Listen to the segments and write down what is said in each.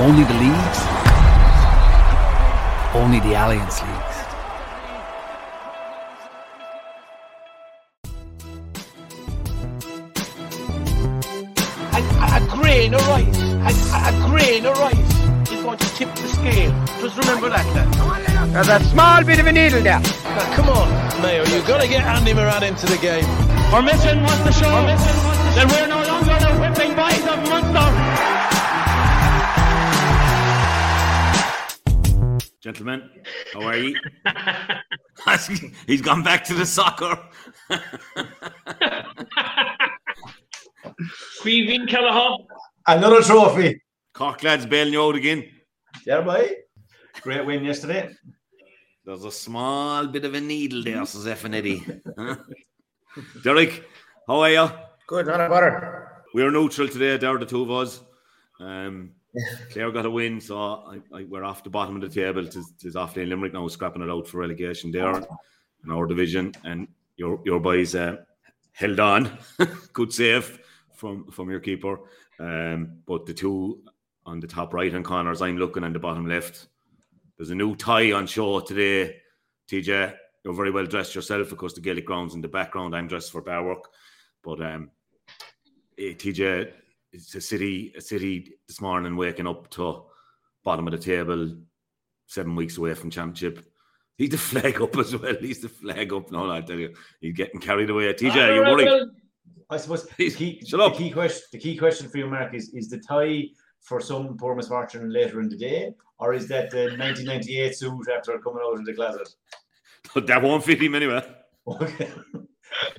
Only the leagues, only the Alliance leagues. A, a grain of rice, a, a grain of rice is going to tip the scale. Just remember that, lad. There's a small bit of a needle there. Now, come on, Mayo, you've got to get Andy Moran into the game. Our mission was to show that we're no longer the whipping Gentlemen, how are you? He's gone back to the soccer. Caoimhín Kelleher. Another trophy. Cork lads bailing you out again. Yeah, boy. Great win yesterday. There's a small bit of a needle there, says F and Eddie. Huh? Derek, how are you? Good, not a butter. We're neutral today, there the two of us. Um, Clare got a win, so I, I, we're off the bottom of the table. Tis, tis Offaly Limerick now scrapping it out for relegation there in our division, and your your boys uh, held on. Good save from from your keeper. Um, but the two on the top right hand corners, I'm looking on the bottom left. There's a new tie on show today. TJ, you're very well dressed yourself, of course. The Gaelic grounds in the background. I'm dressed for bar work, but um, eh, TJ, it's a city, a city this morning waking up to bottom of the table, seven weeks away from championship. He's the flag up as well. He's the flag up. No, I tell you, he's getting carried away. TJ, are you worried? I suppose the key, Shut up. the key question the key question for you, Mark, is is the tie for some poor misfortune later in the day, or is that the 1998 suit after coming out of the closet? that won't fit him anyway. Okay.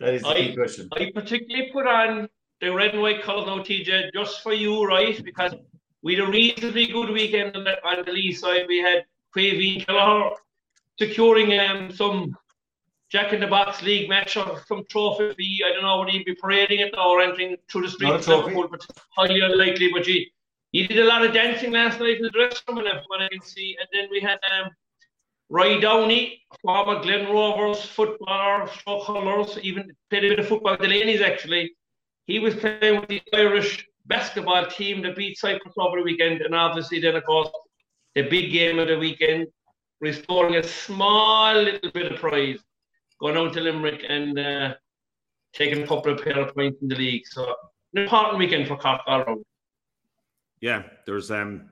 that is the key I- question. I particularly put on the red and white colours now, TJ, just for you, right? Because we had a reasonably good weekend on the, on the Lee side. We had Caoimhín Kelleher securing um, some Jack in the Box League match or some trophy. I don't know, whether he'd be parading it or entering through the streets of. Liverpool, but highly unlikely. But gee, he did a lot of dancing last night in the dressing room, and what I can see. And then we had um, Rob Downey, former Glen Rovers footballer, stroke hurlers, even played a bit of football, The Delaney's actually. He was playing with the Irish basketball team that beat Cyprus over the weekend, and obviously then of course the big game of the weekend, restoring a small little bit of prize, going out to Limerick and uh, taking a couple of pair of points in the league. So an important weekend for Cork all round. Yeah, there's um,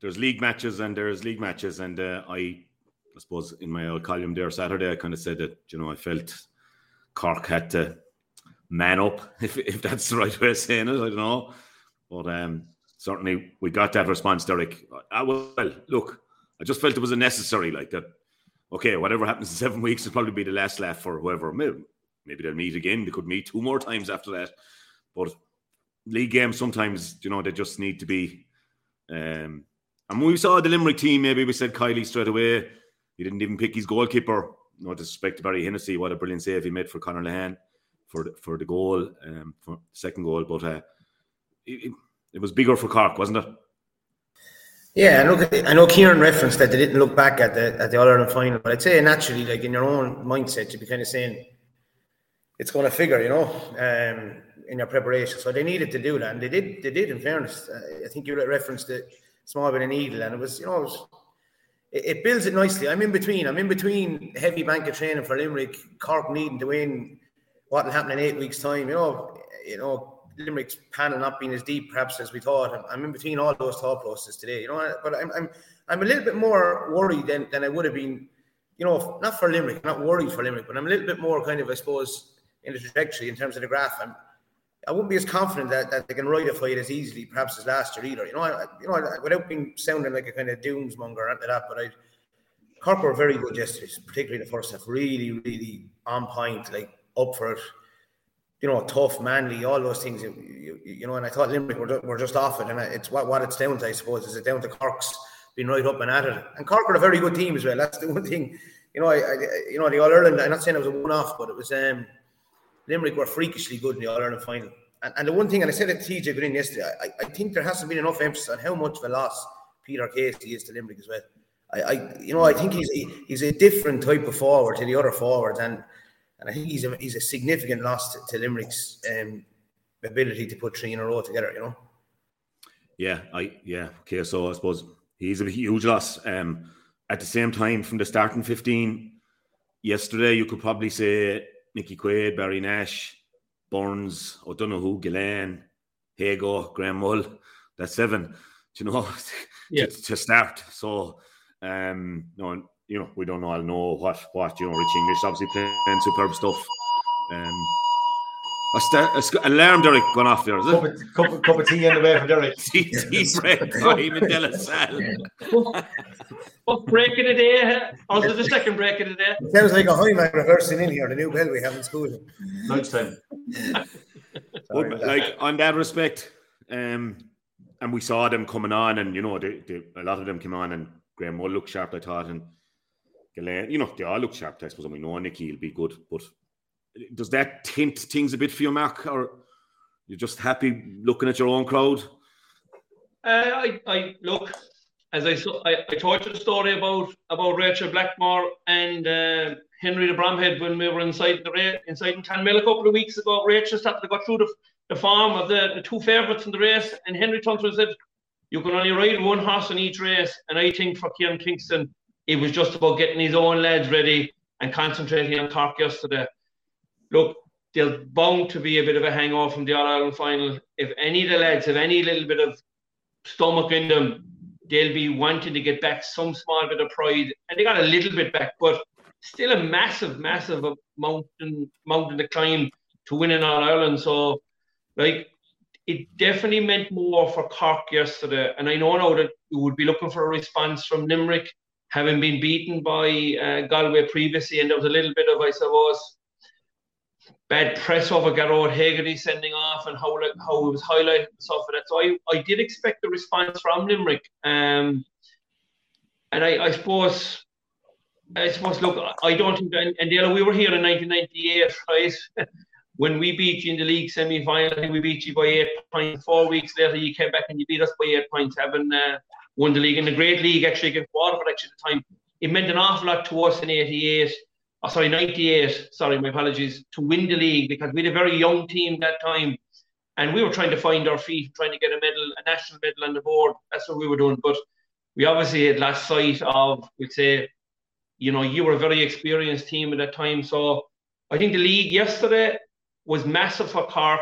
there's league matches and there's league matches, and uh, I, I suppose in my old column there Saturday, I kind of said that you know I felt Cork had to man up, if if that's the right way of saying it. I don't know, but um, certainly we got that response, Derek. I, well, look, I just felt it was a necessary like that. Okay, whatever happens in seven weeks will probably be the last laugh for whoever. Maybe, maybe they'll meet again. They could meet two more times after that, but league games sometimes you know they just need to be um and when we saw the Limerick team maybe we said Kiely straight away he didn't even pick his goalkeeper no disrespect to Barry Hennessy what a brilliant save he made for Conor Lehane for the, for the goal um for second goal but uh it, it- it was bigger for Cork wasn't it Yeah, and look, I know Kieran referenced that they didn't look back at the at the All Ireland final, but I'd say naturally, like in your own mindset, you'd be kind of saying it's going to figure, you know, um, in your preparation. So they needed to do that, and they did. They did. In fairness, I think you referenced the small bit of needle, and it was, you know, it, was, it, it builds it nicely. I'm in between. I'm in between heavy bank of training for Limerick, Cork needing to win. What will happen in eight weeks' time? You know, you know. Limerick's panel not being as deep perhaps as we thought. I'm, I'm in between all those thought processes today, you know. But I'm I'm I'm a little bit more worried than, than I would have been, you know, not for Limerick, not worried for Limerick, but I'm a little bit more kind of, I suppose, in the trajectory in terms of the graph. I'm, I wouldn't be as confident that, that they can ride a fight as easily, perhaps as last year either. You know, I, you know, without being sounding like a kind of doomsmonger or anything like that, but I, Cork were very good yesterday, particularly the first half. Really, really on point, like up for it. You know, tough, manly, all those things. You, you, you know, and I thought Limerick were, were just off it, and it's what, what it's down to, I suppose. Is it down to Cork's being right up and at it? And Cork are a very good team as well. That's the one thing. You know, I, I you know the All Ireland. I'm not saying it was a one-off, but it was um, Limerick were freakishly good in the All Ireland final. And, and the one thing, and I said it to TJ Green yesterday, I, I think there hasn't been enough emphasis on how much of a loss Peter Casey is to Limerick as well. I, I you know, I think he's a, he's a different type of forward to the other forwards, and and I think he's a he's a significant loss to, to Limerick's um, ability to put three in a row together. You know. Yeah, I yeah. Okay, so I suppose he's a huge loss. Um, at the same time, from the starting fifteen yesterday, you could probably say Nicky Quaid, Barry Nash, Byrnes, I don't know who, Gillane, Hago, Graham Mull. That's seven. Do you know? Yeah. to, to start. So, um, no, you know, we don't know all know what what you know. Rich English obviously playing superb stuff. Um, a, start, a sc- alarm, Derek, gone off there, is Cup it? of, cup, of- cup of tea in the way for Derek. Tea, tea break by him and De La Salle. What break of the day? Or was it the second break of the day? It sounds like a Hyman reversing in here, the new bell we have in school. Lunchtime. But, like on that respect, um, and we saw them coming on, and you know, they, they, a lot of them came on, and Graham Mull looked sharp, I thought, and You know, they all look sharp. I suppose, and we know Nicky will be good, but does that tint things a bit for you, Mark, or you're just happy looking at your own crowd? Uh, I, I look as I, saw- I I told you the story about about Rachel Blackmore and uh, Henry de Bromhead when we were inside the inside in Clonmel a couple of weeks ago. Rachel started to go through the, the form of the, the two favourites in the race, and Henry turned to and said, "You can only ride one horse in each race." And I think for Kieran Kingston, it was just about getting his own lads ready and concentrating on Cork yesterday. Look, there's bound to be a bit of a hangover from the All Ireland final. If any of the lads have any little bit of stomach in them, they'll be wanting to get back some small bit of pride, and they got a little bit back, but still a massive, massive mountain mountain to climb to win in All Ireland. So, like, it definitely meant more for Cork yesterday, and I know now that you would be looking for a response from Limerick, having been beaten by uh, Galway previously, and there was a little bit of, I suppose, bad press over Gearóid Hegarty sending off and how how it was highlighted and stuff like that. So I, I did expect a response from Limerick. Um, and I, I suppose I suppose look, I don't think and, and Dale, we were here in 1998, right? when we beat you in the league semi final, we beat you by eight points. Four weeks later, you came back and you beat us by eight points, having uh, won the league in the great league actually against Waterford actually at the time. It meant an awful lot to us in 88 oh, sorry, 98, sorry, my apologies, to win the league because we had a very young team that time and we were trying to find our feet, trying to get a medal, a national medal on the board. That's what we were doing. But we obviously had lost sight of, we'd say, you know, you were a very experienced team at that time. So I think the league yesterday was massive for Cork.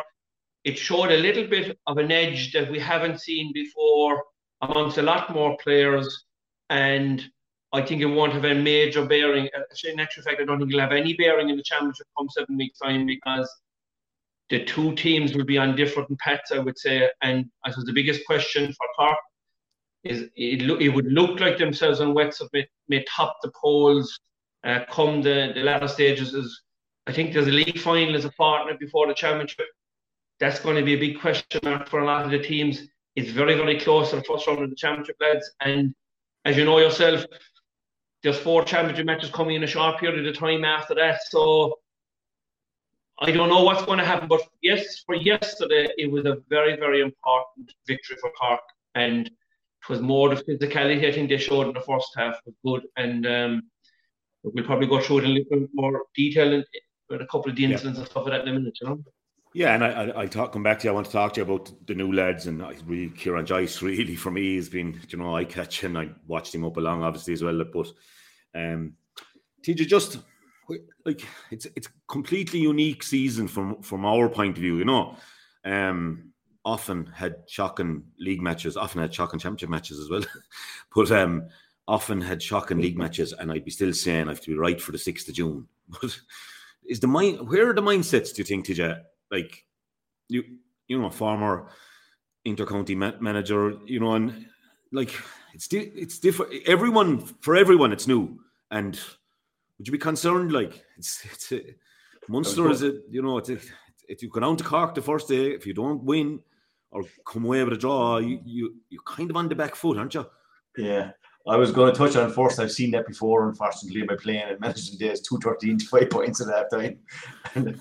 It showed a little bit of an edge that we haven't seen before amongst a lot more players. And I think it won't have a major bearing. Uh, In actual fact, I don't think it'll have any bearing in the championship come seven weeks' time because the two teams will be on different paths, I would say. And I suppose the biggest question for Cork is it, look, it would look like themselves and Wexford may, may top the polls uh, come the, the latter stages. Is I think there's a league final as a partner before the championship. That's going to be a big question mark for a lot of the teams. It's very, very close to the first round of the championship, lads. And as you know yourself, there's four championship matches coming in a short period of time after that. So I don't know what's going to happen. But yes, for yesterday, it was a very, very important victory for Cork. And it was more the physicality I think they showed in the first half was good. And um, we'll probably go through it in a little bit more detail in, with a couple of the incidents and stuff like that in a minute, you know. Yeah, and I, I, I talk, come back to you. I want to talk to you about the new lads and I really, Kieran Joyce. Really, for me, has been you know eye catching. I watched him up along, obviously as well. But um, TJ, just like it's it's completely unique season from from our point of view. You know, um, often had shocking league matches, often had shocking championship matches as well. but um, often had shocking league matches, and I'd be still saying I have to be right for the sixth of June. But is the mind where are the mindsets? Do you think, TJ? Like you you know a former intercounty ma- manager you know and like it's di- it's different everyone for everyone it's new and would you be concerned like it's it's a, Munster is it you know it's a, if you go down to Cork the first day if you don't win or come away with a draw you you you're kind of on the back foot aren't you Yeah. I was going to touch on first. I've seen that before, unfortunately, by playing and managing days 213 to five points at that time. And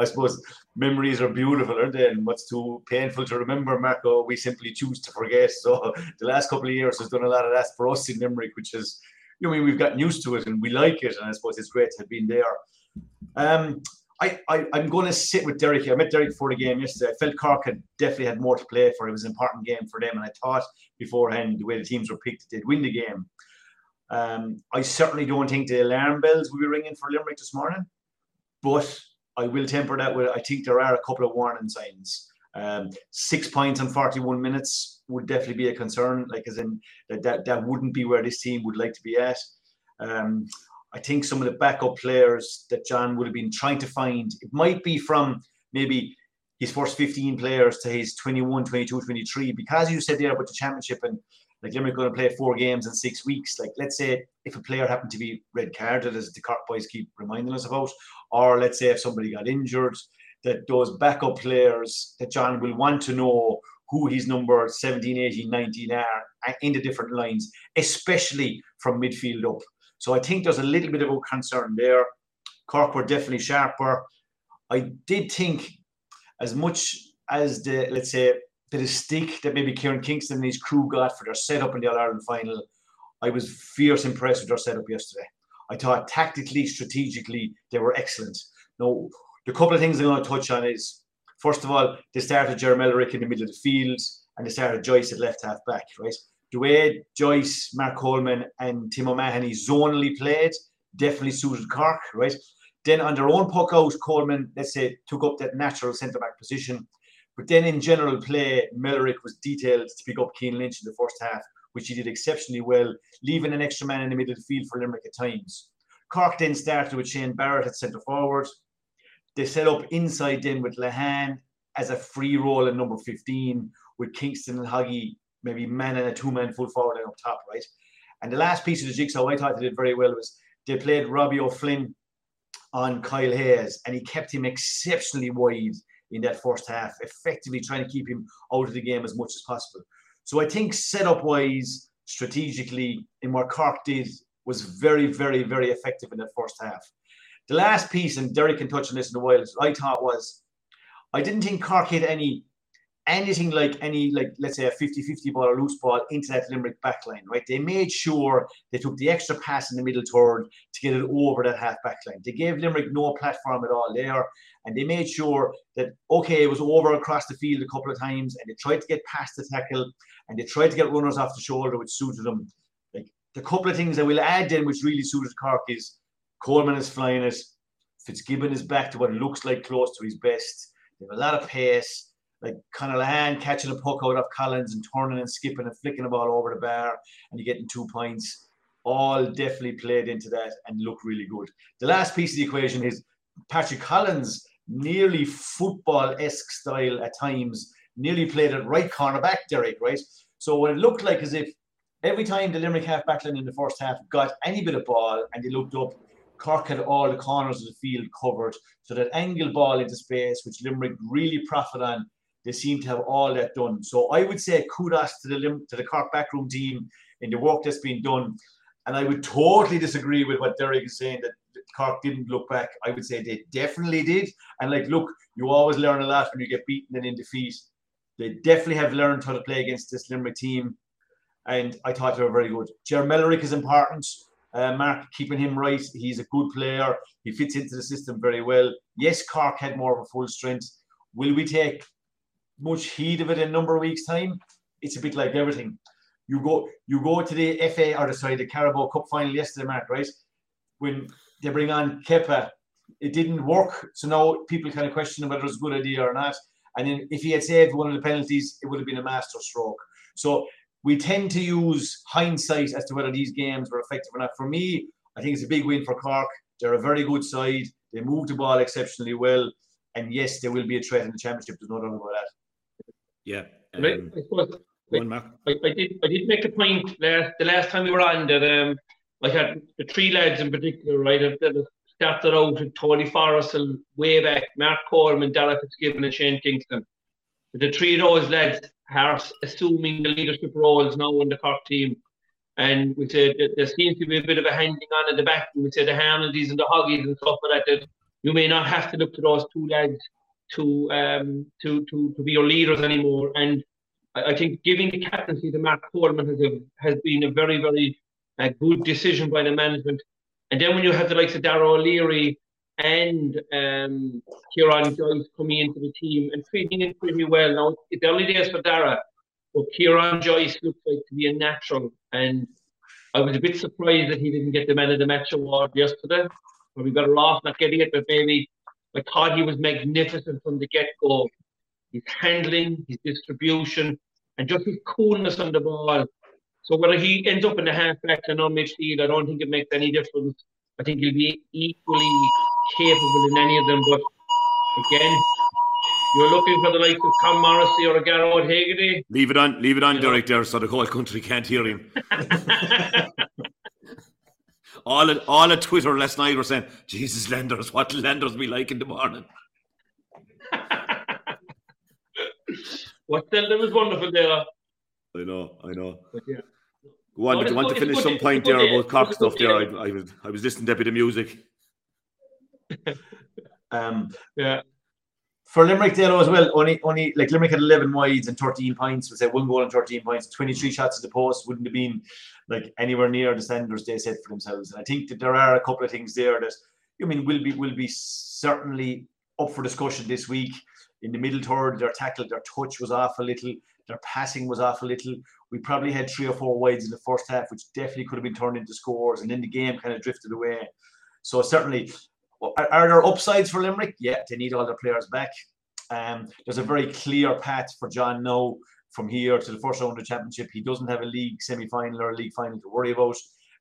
I suppose memories are beautiful, aren't they? And what's too painful to remember, Marco, we simply choose to forget. So the last couple of years has done a lot of that for us in Limerick, which is, you know, we've gotten used to it and we like it. And I suppose it's great to have been there. Um, I, I, I'm going to sit with Derek here. I met Derek before the game yesterday. I felt Cork had definitely had more to play for. It was an important game for them. And I thought beforehand, the way the teams were picked, they'd win the game. Um, I certainly don't think the alarm bells will be ringing for Limerick this morning. But I will temper that with I think there are a couple of warning signs. Um, six points in 41 minutes would definitely be a concern, like as in that, that, that wouldn't be where this team would like to be at. Um, I think some of the backup players that John would have been trying to find, it might be from maybe his first 15 players to his 21, 22, 23, because you said there about the championship and like Limerick going to play four games in six weeks. Like, let's say if a player happened to be red carded, as the Cork boys keep reminding us about, or let's say if somebody got injured, that those backup players that John will want to know who his number 17, 18, 19 are in the different lines, especially from midfield up. So I think there's a little bit of a concern there. Cork were definitely sharper. I did think as much as the, let's say, bit of stick that maybe Kieran Kingston and his crew got for their setup in the All Ireland final, I was fierce impressed with their setup yesterday. I thought tactically, strategically, they were excellent. Now, the couple of things I'm going to touch on is first of all, they started Jeremy Millerick in the middle of the field and they started Joyce at left half back, right? Way Joyce, Mark Coleman, and Tim O'Mahony zonally played definitely suited Cork, right? Then on their own puck out, Coleman, let's say, took up that natural centre back position. But then in general play, Millerick was detailed to pick up Cian Lynch in the first half, which he did exceptionally well, leaving an extra man in the middle of the field for Limerick at times. Cork then started with Shane Barrett at centre forward. They set up inside then with Lehane as a free role in number 15, with Kingston and Hoggy maybe man and a two man full forward line up top, right? And the last piece of the jigsaw I thought they did very well was they played Robbie O'Flynn on Kyle Hayes, and he kept him exceptionally wide in that first half, effectively trying to keep him out of the game as much as possible. So I think setup wise, strategically, in what Cork did was very, very, very effective in that first half. The last piece, and Derek can touch on this in a while, I thought was I didn't think Cork hit any anything like any like let's say a 50-50 ball or loose ball into that Limerick backline, right? They made sure they took the extra pass in the middle third to get it over that half backline. They gave Limerick no platform at all there, and they made sure that okay, it was over across the field a couple of times, and they tried to get past the tackle, and they tried to get runners off the shoulder, which suited them. Like the couple of things I will add then, which really suited Cork is Coleman is flying it. Fitzgibbon is back to what looks like close to his best. They have a lot of pace like kind of hand catching a puck out of Collins and turning and skipping and flicking the ball over the bar and you're getting two points. All definitely played into that and look really good. The last piece of the equation is Patrick Collins, nearly football-esque style at times, nearly played at right corner back, Derek, right? So what it looked like as if every time the Limerick half backline in the first half got any bit of ball and they looked up, Cork had all the corners of the field covered. So that angle ball into space, which Limerick really profit on, they seem to have all that done. So I would say kudos to the to the Cork backroom team in the work that's been done. And I would totally disagree with what Derek is saying that Cork didn't look back. I would say they definitely did. And like, look, you always learn a lot when you get beaten and in defeat. They definitely have learned how to play against this Limerick team. And I thought they were very good. Jer Millerick is important. Uh, Mark, keeping him right. He's a good player. He fits into the system very well. Yes, Cork had more of a full strength. Will we take much heed of it in a number of weeks' time, it's a bit like everything. You go you go to the FA or the sorry, the Carabao Cup final yesterday, Mark, right? When they bring on Kepa, it didn't work. So now people kind of question whether it was a good idea or not. And then if he had saved one of the penalties, it would have been a master stroke. So we tend to use hindsight as to whether these games were effective or not. For me, I think it's a big win for Cork. They're a very good side. They move the ball exceptionally well. And yes, there will be a threat in the championship. There's no doubt about that. Yeah. Um. I, suppose, I, I, did. I did make a point last, the last time we were on that um, I had the three lads in particular, right, that started out with Tony Forristal way back, Mark Coleman, Darragh Fitzgibbon, and Shane Kingston. The three of those lads are assuming the leadership roles now in the Cork team. And we said that there seems to be a bit of a handing on at the back. And we said the Hamiltons and the Hoggies and stuff like that, that you may not have to look to those two lads to um, to, to to be your leaders anymore. And I, think giving the captaincy to Mark Coleman has a, has been a very very uh, good decision by the management. And then when you have the likes of Darragh O'Leary and um, Kieran Joyce coming into the team and fitting in pretty well. Now, it's early days for Dara, but Kieran Joyce looks like to be a natural. And I was a bit surprised that he didn't get the Man of the Match award yesterday. Probably better off not getting it, but maybe I thought he was magnificent from the get go. His handling, his distribution, and just his coolness on the ball. So whether he ends up in the half back or no midfield, I don't think it makes any difference. I think he'll be equally capable in any of them. But again, you're looking for the likes of Tom Morrissey or a Gearóid Hegarty. Leave it on, leave it on, Yeah. Derek, there, so the whole country can't hear him. all at all at Twitter last night were saying, "Jesus, Landers, what Landers be like in the morning?" What Zelda was wonderful there. I know, I know. But yeah. Go on, No, did you want good- to finish some good- point it's there day. about cock It's a stuff there? I, I was I was listening to a bit of music. Um, Yeah. for Limerick Dalo as well, only only like Limerick had 11 wides and 13 points. We say one goal and 13 points, 23 shots at the post wouldn't have been like anywhere near the standards they set for themselves. And I think that there are a couple of things there that I mean will be will be certainly up for discussion this week. In the middle third, their tackle, their touch was off a little, their passing was off a little. We probably had three or four wides in the first half, which definitely could have been turned into scores, and then the game kind of drifted away. So certainly, are, are there upsides for Limerick? Yeah, they need all their players back. Um, there's a very clear path for John now from here to the first round of the championship. He doesn't have a league semi-final or a league final to worry about.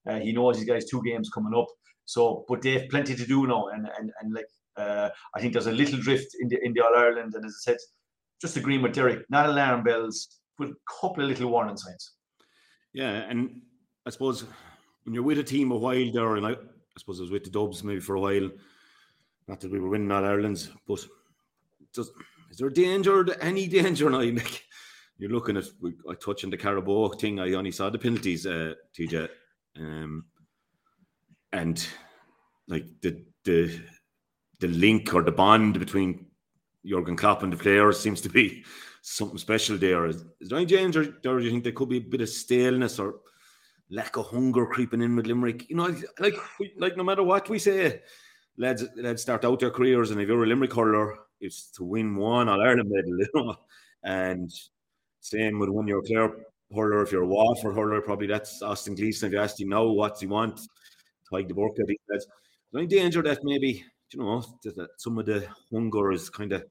Uh, he knows he's got two games coming up. So, but they have plenty to do now, and and and like uh, I think there's a little drift in the in the All Ireland, and as I said, just agreeing with Derek, not alarm bells, but a couple of little warning signs. Yeah, and I suppose when you're with a team a while there, and I, I suppose I was with the Dubs maybe for a while. Not that we were winning all Ireland's, but does is there danger? Any danger now? Like, you're looking at I touching the Carabao thing. I only saw the penalties, uh, TJ, um, and like the the the link or the bond between Jurgen Klopp and the players seems to be something special there. Is, is there any danger or, Do you think there could be a bit of staleness or lack of hunger creeping in with Limerick? You know, like like no matter what we say, lads lads start out their careers, and if you're a Limerick hurler, it's to win one All Ireland medal, you know. And same with when you're a Clare hurler, if you're a Waterford hurler, probably that's Austin Gleeson. If you asked him now what's he want, Tadhg de Búrca, lads. Is there any danger that maybe you know that, some of the hunger is kind of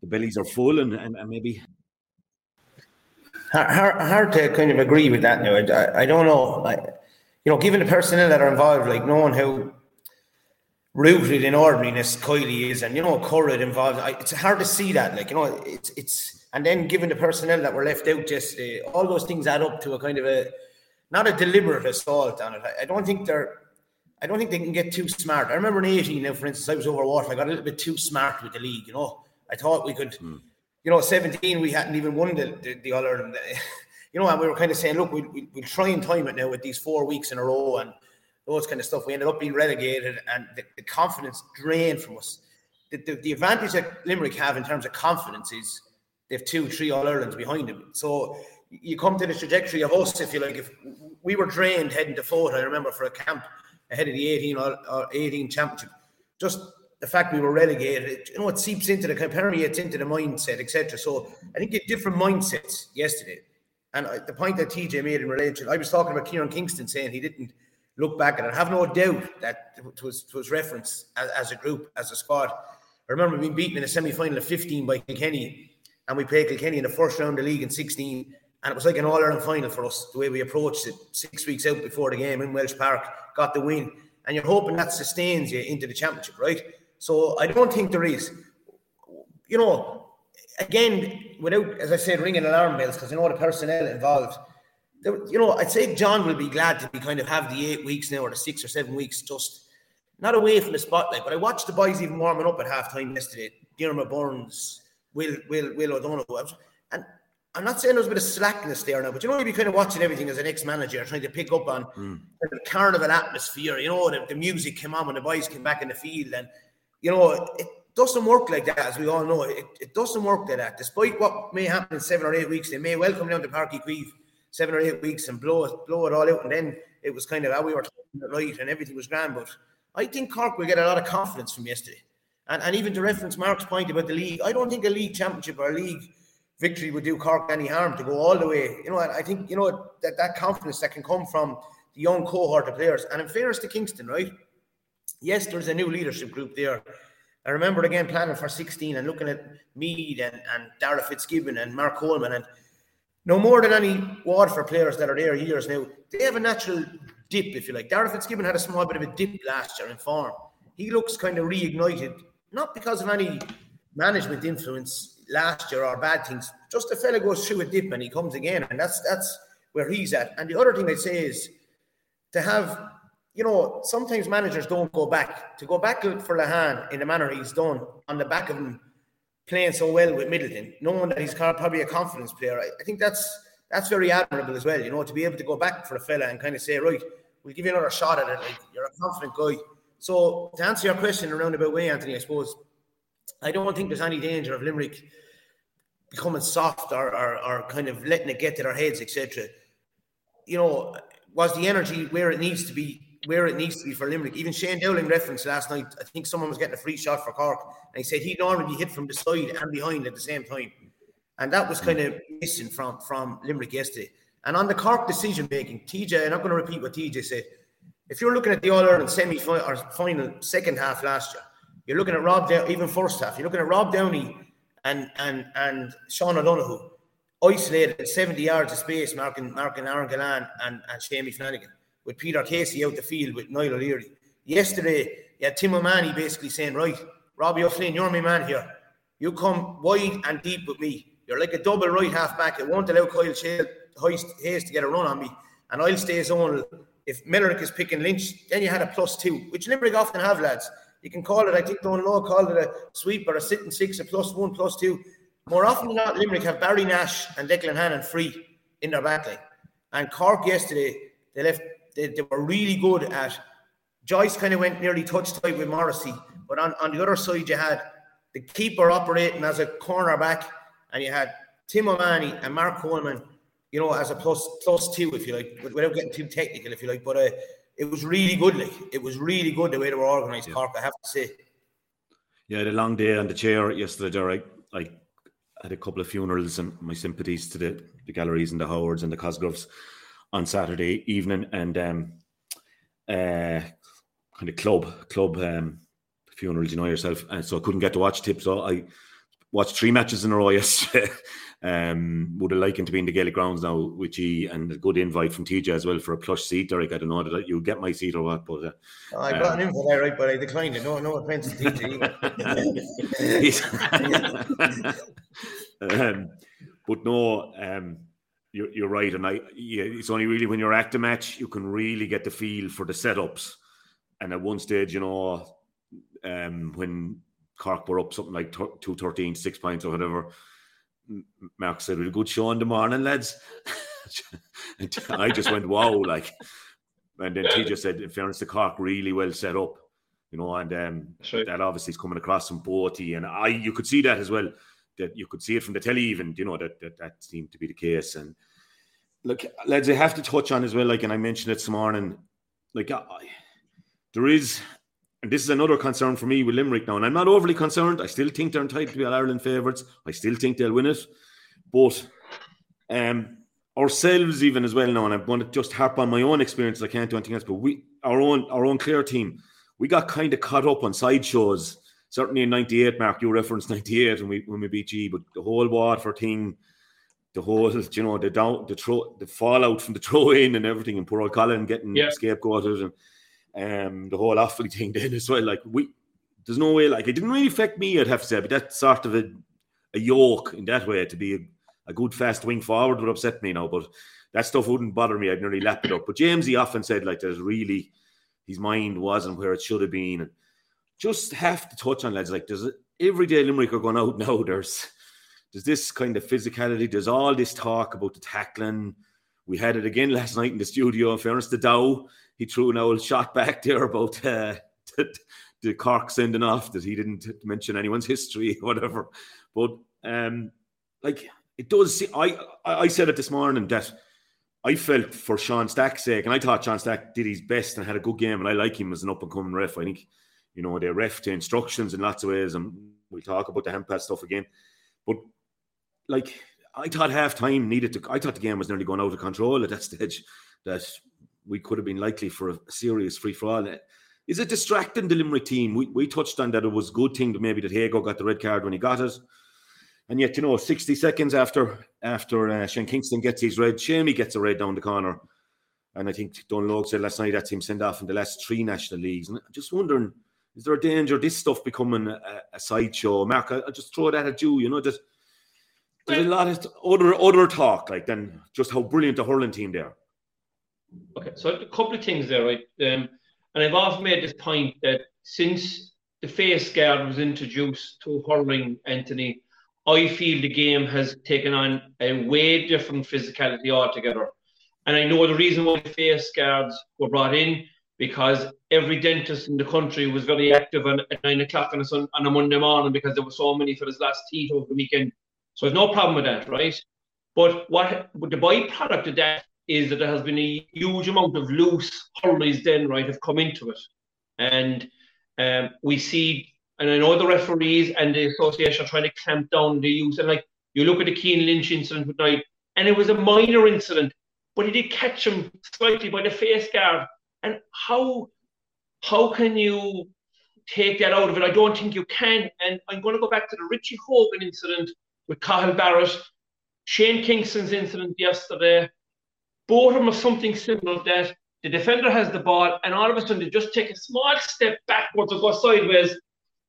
the bellies are full and, and, and maybe Hard, hard, to kind of agree with that now. I, I, I don't know. I, you know, given the personnel that are involved, like knowing how rooted in ordinariness Kiely is, and you know, Currid involved, I, it's hard to see that. Like you know, it's it's, and then given the personnel that were left out yesterday, uh, all those things add up to a kind of a not a deliberate assault on it. I, I don't think they're. I don't think they can get too smart. I remember in 18 now, for instance, I was over Water. I got a little bit too smart with the league, you know. I thought we could, hmm. you know, 17, we hadn't even won the, the, the All Ireland. You know, and we were kind of saying, look, we'll, we'll, we'll try and time it now with these four weeks in a row and those kind of stuff. We ended up being relegated and the, the confidence drained from us. The, the, the advantage that Limerick have in terms of confidence is have two, three All Irelands behind him. So you come to the trajectory of us, if you like. If we were drained heading to Fota, I remember for a camp ahead of the 18 or, or 18 championship, just the fact we were relegated, it, you know, it seeps into the permeates into the mindset, etc. So I think you different mindsets yesterday. And I, the point that TJ made in relation, I was talking about Kieran Kingston saying he didn't look back at it. I have no doubt that it was, it was referenced as, as a group, as a squad. I remember being beaten in a semi final of 15 by Kilkenny, and we played Kilkenny in the first round of the league in 16. And it was like an All Ireland final for us, the way we approached it six weeks out before the game in Walsh Park, got the win. And you're hoping that sustains you into the championship, right? So I don't think there is. You know, again, without, as I said, ringing alarm bells, because I know the personnel involved. You know, I'd say John will be glad to be kind of have the eight weeks now or the six or seven weeks just not away from the spotlight. But I watched the boys even warming up at halftime yesterday. Diarmaid Byrnes, Will Will Will O'Donoghue, and I'm not saying there's a bit of slackness there now, but you know, you'd be kind of watching everything as an ex-manager, trying to pick up on mm. the carnival atmosphere. You know, the, the music came on when the boys came back in the field, and you know, it doesn't work like that, as we all know. It, it doesn't work like that. Despite what may happen in seven or eight weeks, they may well come down to Páirc Uí Chaoimh seven or eight weeks and blow it, blow it all out, and then it was kind of how we were talking right, and everything was grand. But I think Cork will get a lot of confidence from yesterday. And, and even to reference Mark's point about the league, I don't think a league championship or a league victory would do Cork any harm to go all the way. You know, I think, you know, that, that confidence that can come from the young cohort of players. And in fairness to Kingston, right? Yes, there's a new leadership group there. I remember again planning for 16 and looking at Mead and, and Darragh Fitzgibbon and Mark Coleman and no more than any Waterford players that are there years now, they have a natural dip, if you like. Darragh Fitzgibbon had a small bit of a dip last year in form. He looks kind of reignited, not because of any management influence last year or bad things. Just a fella goes through a dip and he comes again, and that's that's where he's at. And the other thing I'd say is to have, you know, sometimes managers don't go back. To go back for Lehane in the manner he's done on the back of him playing so well with Midleton, knowing that he's probably a confidence player, I, I think that's that's very admirable as well. You know, to be able to go back for a fella and kind of say, right, we'll give you another shot at it. Like you're a confident guy. So to answer your question around about way, Anthony, I suppose I don't think there's any danger of Limerick becoming soft or, or, or kind of letting it get to their heads, etc. You know, was the energy where it needs to be, where it needs to be for Limerick. Even Shane Dowling referenced last night, I think someone was getting a free shot for Cork, and he said he'd normally be hit from the side and behind at the same time. And that was kind of missing from, from Limerick yesterday. And on the Cork decision making, TJ, I'm not going to repeat what TJ said. If you're looking at the All Ireland semi or final second half last year, you're looking at Rob, Dow- even first half, you're looking at Rob Downey and and and Sean O'Donoghue isolated 70 yards of space, marking marking Aaron Gillane and, and Shamie Flanagan, with Peter Casey out the field with Niall O'Leary. Yesterday, you had Tim O'Mahony basically saying, Right, Robbie O'Flynn, you're my man here. You come wide and deep with me. You're like a double right half back. It won't allow Kyle Hayes to get a run on me. And I'll stay zone. If Millerick is picking Lynch, then you had a plus two, which Limerick often have, lads. You can call it, I think Dónal Óg called it a sweep or a sitting six, a plus one, plus two. More often than not, Limerick have Barry Nash and Declan Hannon free in their backline. And Cork yesterday, they left, they, they were really good at. Joyce kind of went nearly touch tight with Morrissey, but on, on the other side, you had the keeper operating as a cornerback, and you had Tim O'Mahony and Mark Coleman, you know, as a plus plus two, if you like, without getting too technical, if you like. But uh, it was really good. Like it was really good the way they were organised. Yeah. Cork, I have to say. Yeah, the long day on the chair yesterday. There, I, I had a couple of funerals, and my sympathies to the, the galleries and the Howards and the Cosgroves on Saturday evening, and um, uh, kind of club club um, funerals. You know yourself, and so I couldn't get to watch tips. So I watched three matches in a row yesterday. Um, would have likened to be in the Gaelic grounds now with you and a good invite from TJ as well for a plush seat, Derek. I don't know that you get my seat or what, but uh, oh, I got um, an invite there, right? But I declined it. No, no offense to TJ. um, but no, um, you're, you're right, and I yeah, it's only really when you're at the match you can really get the feel for the setups. And at one stage, you know, um, when Cork were up something like 213, six points or whatever Mark said, "Well, good show in the morning, lads." and I just went, "Wow!" Like, and then TJ said, "In fairness, the Cork really well set up." You know, and um, right. that obviously is coming across from Boaty, and I, you could see that as well. That you could see it from the telly, even you know that that, that seemed to be the case. And look, lads, I have to touch on as well. Like, and I mentioned it this morning. Like, I, there is and this is another concern for me with Limerick now. And I'm not overly concerned. I still think they're entitled to be All Ireland favourites. I still think they'll win it. But um, ourselves, even as well now, and I'm going to just harp on my own experience. I can't do anything else. But we, our own, our own Clare team, we got kind of caught up on sideshows. Certainly in '98, Mark, you referenced '98 when we when we beat G, but the whole Waterford thing, the whole, you know, the down, the throw, the fallout from the throw in and everything, and poor old Colin getting yeah. scapegoated and um, the whole Offaly thing then as well. Like we, there's no way. Like it didn't really affect me. I'd have to say, but that's sort of a, a yoke in that way to be a, a good fast wing forward would upset me now. But that stuff wouldn't bother me. I'd nearly lap it up. But James, he often said like there's really his mind wasn't where it should have been. And just have to touch on lads like there's every day Limerick are going out now. There's there's this kind of physicality. There's all this talk about the tackling. We had it again last night in the studio. In fairness to Dow, he threw an old shot back there about uh, the Cork sending off that he didn't mention anyone's history or whatever. But um, like it does. See, I I said it this morning that I felt for Sean Stack's sake, and I thought Sean Stack did his best and had a good game, and I like him as an up and coming ref. I think, you know, they ref to instructions in lots of ways, and we'll talk about the hand pass stuff again. But like, I thought half time needed to. I thought the game was nearly going out of control at that stage. That we could have been likely for a serious free for all. Is it distracting the Limerick team? We, we touched on that it was a good thing that maybe that Hago got the red card when he got it. And yet, you know, 60 seconds after after uh, Shane Kingston gets his red, Shamey gets a red down the corner. And I think Dónal Óg said last night that's him sent off in the last three national leagues. And I'm just wondering, is there a danger this stuff becoming a, a sideshow? Mark, I, will just throw that at you. You know, that there's a lot of other other talk, like then just how brilliant the hurling team there. Okay, so a couple of things there, right? Um, and I've often made this point that since the face guard was introduced to hurling, Anthony, I feel the game has taken on a way different physicality altogether. And I know the reason why face guards were brought in because every dentist in the country was very active on, at nine o'clock on a, sun, on a Monday morning because there were so many for his last teeth over the weekend. So there's no problem with that, right? But what the byproduct of that is that there has been a huge amount of loose hurleys then, right, have come into it. And um, we see, and I know the referees and the association are trying to clamp down the use. And like you look at the Cian Lynch incident with night, and it was a minor incident, but he did catch him slightly by the face guard. And how how can you take that out of it? I don't think you can. And I'm going to go back to the Richie Hogan incident with Cathal Barrett, Shane Kingston's incident yesterday, them are something similar that the defender has the ball and all of a sudden they just take a small step backwards or go sideways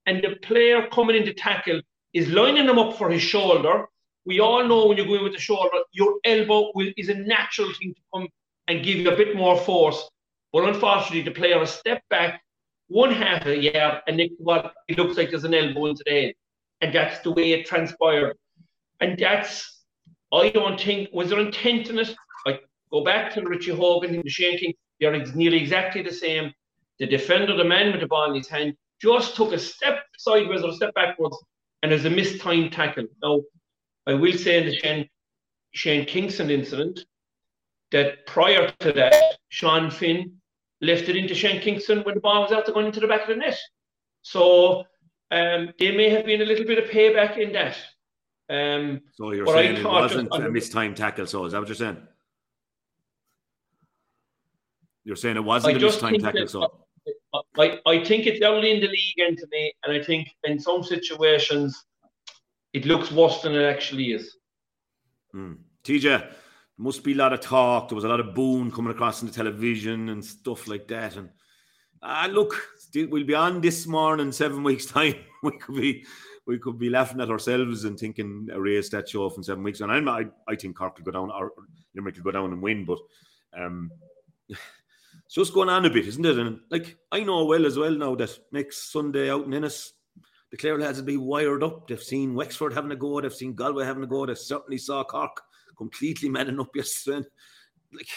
and the player coming in to tackle is lining them up for his shoulder. We all know when you're going with the shoulder, your elbow will, is a natural thing to come and give you a bit more force. But unfortunately, the player has stepped back one half a yard and it, well, it looks like there's an elbow into the head. And that's the way it transpired. And that's, I don't think, was there intent in it? Go back to Richie Hogan and the Shane King. They're nearly exactly the same. The defender, the man with the ball in his hand, just took a step sideways or a step backwards, and there's a mistimed tackle. Now, I will say in the Shane, Shane Kingston incident that prior to that, Sean Finn left it into Shane Kingston when the ball was out to going into the back of the net. So um, there may have been a little bit of payback in that. Um, so you're saying it wasn't a mistimed tackle, so is that what you're saying? You're saying it wasn't a time tackle, so. I, I think it's only in the league, Anthony, and I think in some situations it looks worse than it actually is. Mm. TJ, must be a lot of talk. There was a lot of boom coming across in the television and stuff like that. And ah, look, we'll be on this morning seven weeks' time. We could be we could be laughing at ourselves and thinking erase that show off in seven weeks. And I'm, I I think Cork could go down or Limerick could go down and win, but um, it's just going on a bit, isn't it? And like I know well as well now that next Sunday out in Ennis, the Clare lads will be wired up. They've seen Wexford having a go, they've seen Galway having a go, they certainly saw Cork completely manning up yesterday. Like,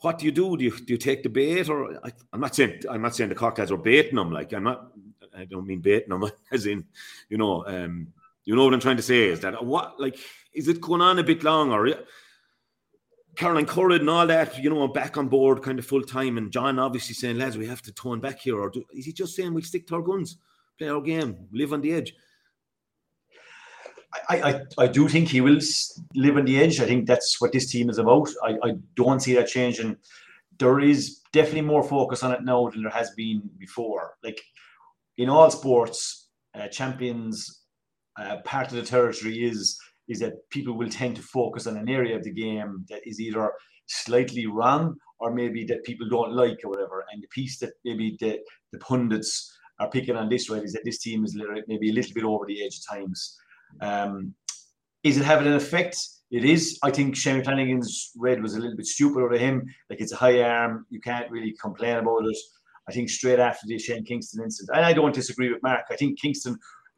what do you do? Do you do you take the bait, or I, am not saying I'm not saying the Cork lads are baiting them. Like I'm not. I don't mean baiting them, as in, you know, um, you know what I'm trying to say is that what like is it going on a bit long, or Caroline Currid and all that, you know, I'm back on board kind of full time. And John obviously saying, lads, we have to tone back here. Or do, is he just saying we stick to our guns, play our game, live on the edge? I, I, I do think he will live on the edge. I think that's what this team is about. I, I don't see that changing. There is definitely more focus on it now than there has been before. Like in all sports, uh, champions, uh, part of the territory is is that people will tend to focus on an area of the game that is either slightly wrong or maybe that people don't like or whatever. And the piece that maybe the, the pundits are picking on this right is that this team is maybe a little bit over the edge at times. Um, is it having an effect? It is. I think Shane Flanagan's red was a little bit stupid over him. Like it's a high arm. You can't really complain about it. I think straight after the Shane Kingston incident, and I don't disagree with Mark. I think Kingston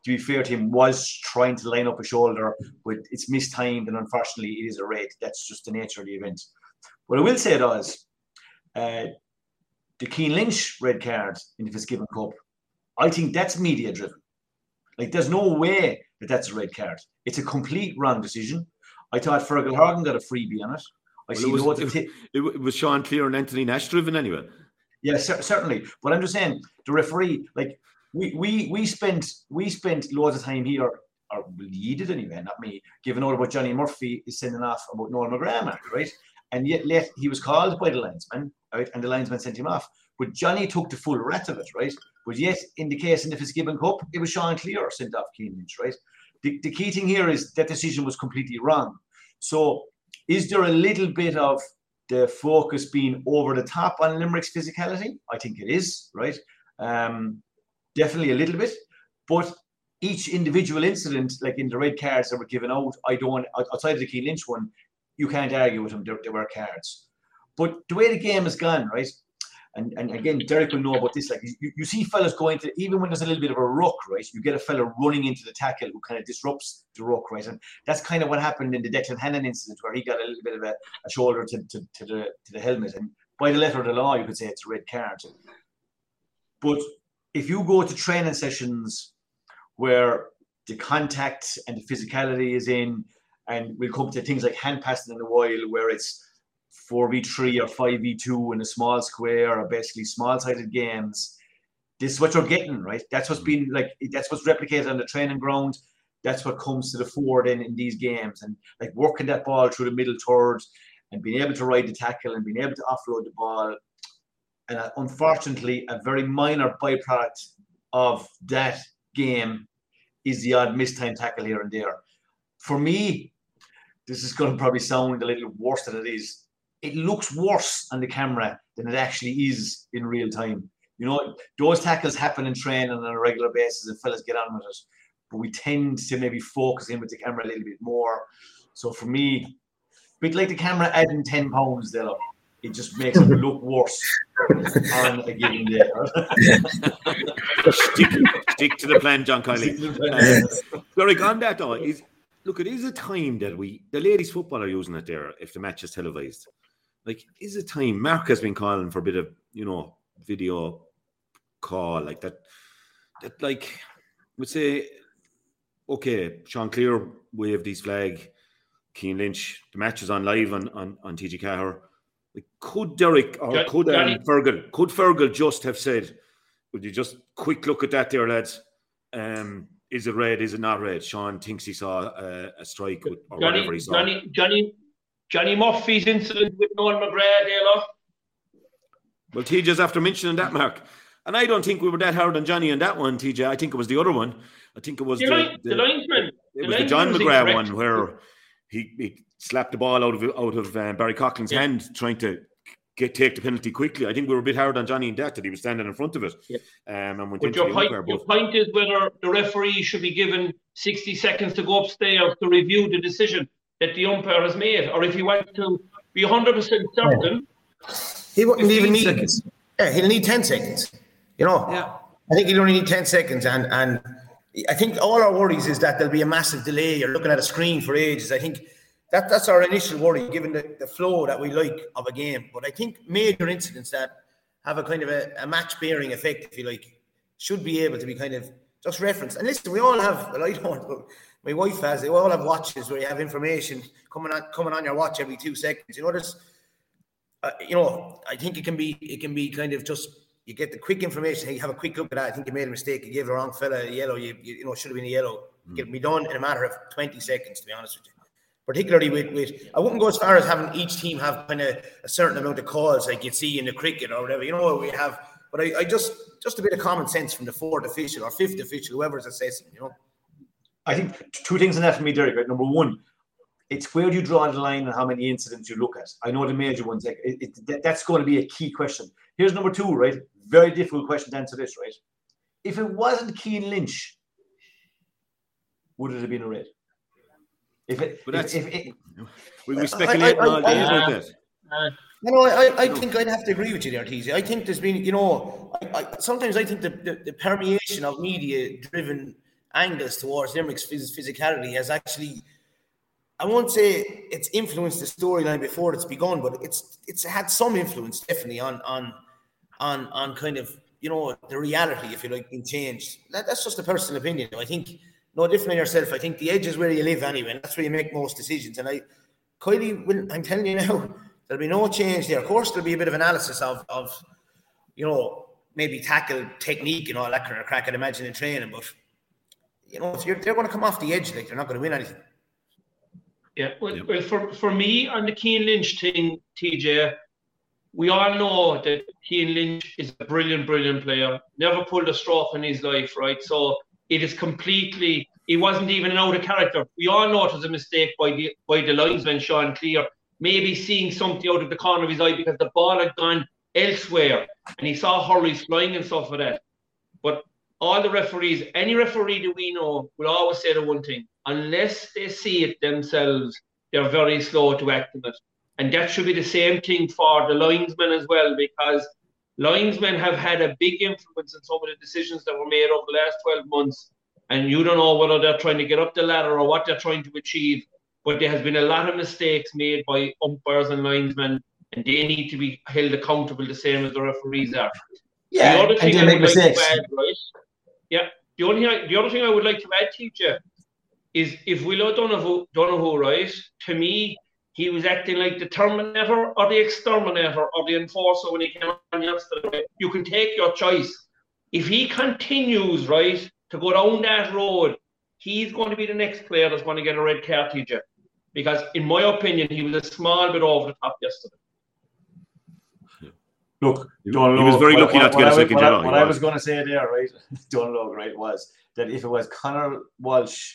to be fair to him, was trying to line up a shoulder, but it's mistimed, and unfortunately, it is a red. That's just the nature of the event. What I will say though is, uh, the Cian Lynch red card in the Fitzgibbon Cup, I think that's media driven. Like, there's no way that that's a red card. It's a complete wrong decision. I thought Fergal Horgan got a freebie on it. I Well, see it, was, loads it, ti- it was Sean Cleere and Anthony Nash driven anyway. Yeah, cer- certainly. But I'm just saying the referee, like we we we spent we spent loads of time here, or you did anyway, not me, giving out about Johnny Murphy is sending off about Noel McGrath, right? And yet late he was called by the linesman, right? And the linesman sent him off. But Johnny took the full wrath of it, right? But yet in the case in the Fitzgibbon Cup, it was Sean Cleere sent off Cian Lynch, right? The, the key thing here is that decision was completely wrong. So is there a little bit of the focus being over the top on Limerick's physicality? I think it is, right? Um, definitely a little bit. But each individual incident, like in the red cards that were given out, I don't, outside of the Cian Lynch one, you can't argue with them. There, there were cards. But the way the game has gone, right? And, and again, Derek will know about this. Like you, you see fellas going to even when there's a little bit of a ruck, right? You get a fella running into the tackle who kind of disrupts the ruck, right? And that's kind of what happened in the Declan Hannon incident where he got a little bit of a, a shoulder to, to, to the to the helmet. And by the letter of the law, you could say it's a red card. But if you go to training sessions where the contact and the physicality is in, and we'll come to things like hand passing in a while, where it's 4v3 or 5v2 in a small square or basically small sided games. This is what you're getting, right? That's what's mm. been like, that's what's replicated on the training ground. That's what comes to the fore then in these games. And like working that ball through the middle third and being able to ride the tackle and being able to offload the ball. And uh, unfortunately, a very minor byproduct of that game is the odd mistime tackle here and there. For me, this is going to probably sound a little worse than it is it looks worse on the camera than it actually is in real time. You know, those tackles happen in training on a regular basis and fellas get on with it. But we tend to maybe focus in with the camera a little bit more. So for me, bit like the camera adding 10 pounds there, it just makes it look worse on a given day. stick, stick to the plan, John Kiely. Uh, Derek, on that though, is look, it is a time that we the ladies' football are using it there if the match is televised like is it time mark has been calling for a bit of you know video call like that that like would say okay Sean Cleere waved his flag Cian Lynch the match is on live on on, on TG Ceathair. Could derek or could um, fergal could fergal just have said would you just quick look at that there lads um is it red is it not red sean thinks he saw a, a strike with, or Johnny, whatever he saw Johnny, Johnny, Johnny Murphy's incident with Noel McGrath, Dale. Well, TJ's after mentioning that, Mark. And I don't think we were that hard on Johnny on that one, TJ. I think it was the other one. I think it was The, the, line, the, the- linesman. it was the John McGrath one where he, he slapped the ball out of out of um, Barry Coughlin's Yeah. hand, trying to get take the penalty quickly. I think we were a bit hard on Johnny in that that he was standing in front of it, Yeah. um, and went But your point, umpire. your point is whether the referee should be given 60 seconds to go upstairs to review the decision that the umpire has made, or if he wants to be 100% certain, He wouldn't even need. seconds. Yeah, he'll need ten seconds. You know. Yeah. I think he'll only need ten seconds, and and I think all our worries is that there'll be a massive delay. You're looking at a screen for ages. I think that that's our initial worry, given the, the flow that we like of a game. But I think major incidents that have a kind of a, a match bearing effect, if you like, should be able to be kind of just referenced. And listen, we all have. Well, I don't. But my wife has. They all have watches where you have information coming on coming on your watch every two seconds. You know, there's uh, you know, I think it can be it can be kind of just you get the quick information. You have a quick look at that. I think you made a mistake. You gave the wrong fella a yellow. You you, you know should have been a yellow. It can be done in a matter of twenty seconds. To be honest with you, particularly with with I wouldn't go as far as having each team have kind of a certain amount of calls like you see in the cricket or whatever. You know what we have. But I, I just just a bit of common sense from the fourth official or fifth official, whoever's assessing. You know. I think two things in that for me, Derek. Right? Number one, it's where do you draw the line and how many incidents you look at. I know the major ones. Like it, it, that- that's going to be a key question. Here's number two, right? Very difficult question to answer this, right? If it wasn't Cian Lynch, would it have been a red? If it, But that's- if it, we I- were speculating I- I- all day I- about that. You know, I, I think I'd have to agree with you there, TZ. I think there's been, you know, I, I, sometimes I think the, the, the permeation of media driven angles towards Limerick's phys- physicality has actually, I won't say it's influenced the storyline before it's begun, but it's it's had some influence definitely on on on on kind of you know the reality, if you like, being changed. That, that's just a personal opinion. I think no different than yourself. I think the edge is where you live anyway, and that's where you make most decisions. And I Kiely, will, I'm telling you now, there'll be no change there. Of course, there'll be a bit of analysis of, of you know, maybe tackle technique and all that kind of crack, I'd imagine, in training. But, you know, if they're going to come off the edge, like they're not going to win anything. Yeah, well, yeah. well for, for me on the Cian Lynch thing, TJ, we all know that Cian Lynch is a brilliant, brilliant player. Never pulled a stroke in his life, right? So it is completely. He wasn't even an out of character. We all know it was a mistake by the by the linesman Sean Cleere, maybe seeing something out of the corner of his eye because the ball had gone elsewhere and he saw hurries flying and stuff like that. But all the referees, any referee that we know, will always say the one thing: unless they see it themselves, they're very slow to act on it. And that should be the same thing for the linesmen as well, because linesmen have had a big influence in some of the decisions that were made over the last 12 months. And you don't know whether they're trying to get up the ladder or what they're trying to achieve. But there has been a lot of mistakes made by umpires and linesmen, and they need to be held accountable the same as the referees are. Yeah, the other thing and they make mistakes. Like add, right, yeah, the only thing I, the other thing I would like to add, teacher, is if Will O'Donoghue, Donoghue, right, to me, he was acting like the Terminator or the Exterminator or the Enforcer when he came on yesterday. You can take your choice. If he continues, right, to go down that road, he's going to be the next player that's going to get a red card, TJ. Because, in my opinion, he was a small bit over the top yesterday. Look, John he was very lucky what, not to get a second yellow. What, what I was going to say there, right, Dónal Óg, right, was that if it was Connor Walsh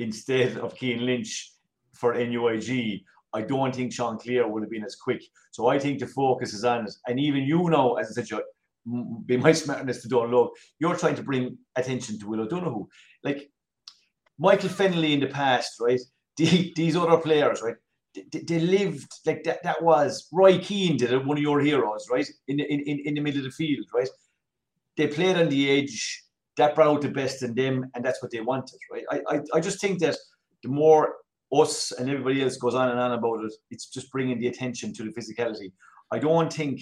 instead of Cian Lynch for NUIG, I don't think Sean Cleere would have been as quick. So I think the focus is on it. And even you know, as I said, be my smartness to Dónal Óg, you're trying to bring attention to Will O'Donoghue. Like Michael Fennelly in the past, right? The, these other players, right? They, they, lived like that. That was Roy Keane did it, one of your heroes, right? In, in, in, in the middle of the field, right? They played on the edge. That brought out the best in them, and that's what they wanted, right? I, I, I just think that the more us and everybody else goes on and on about it. It's just bringing the attention to the physicality. I don't think,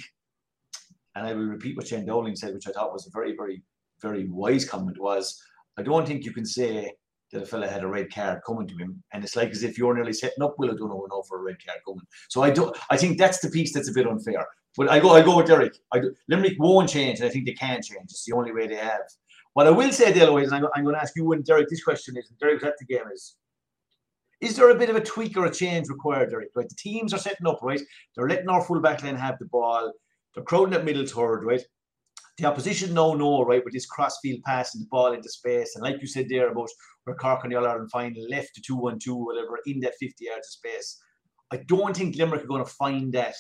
and I will repeat what Shane Dowling said, which I thought was a very, very, very wise comment, was I don't think you can say that a fella had a red card coming to him, and it's like as if you're nearly setting up Will O'Donoghue for a red card coming. So I don't. I think that's the piece that's a bit unfair. But I go. I go with Derek. I do, Limerick won't change, and I think they can change. It's the only way they have. What I will say, Dale, is I'm, going to ask you and Derek this question is, Derek was at the game is is there a bit of a tweak or a change required, Derek? Right, the teams are setting up, right? They're letting our full back line have the ball. They're crowding at middle third, right? The opposition know no, right, with this crossfield pass and the ball into space. And like you said there about where Cork and the All Ireland final left to 2 1 2, whatever, in that 50 yards of space. I don't think Limerick are going to find that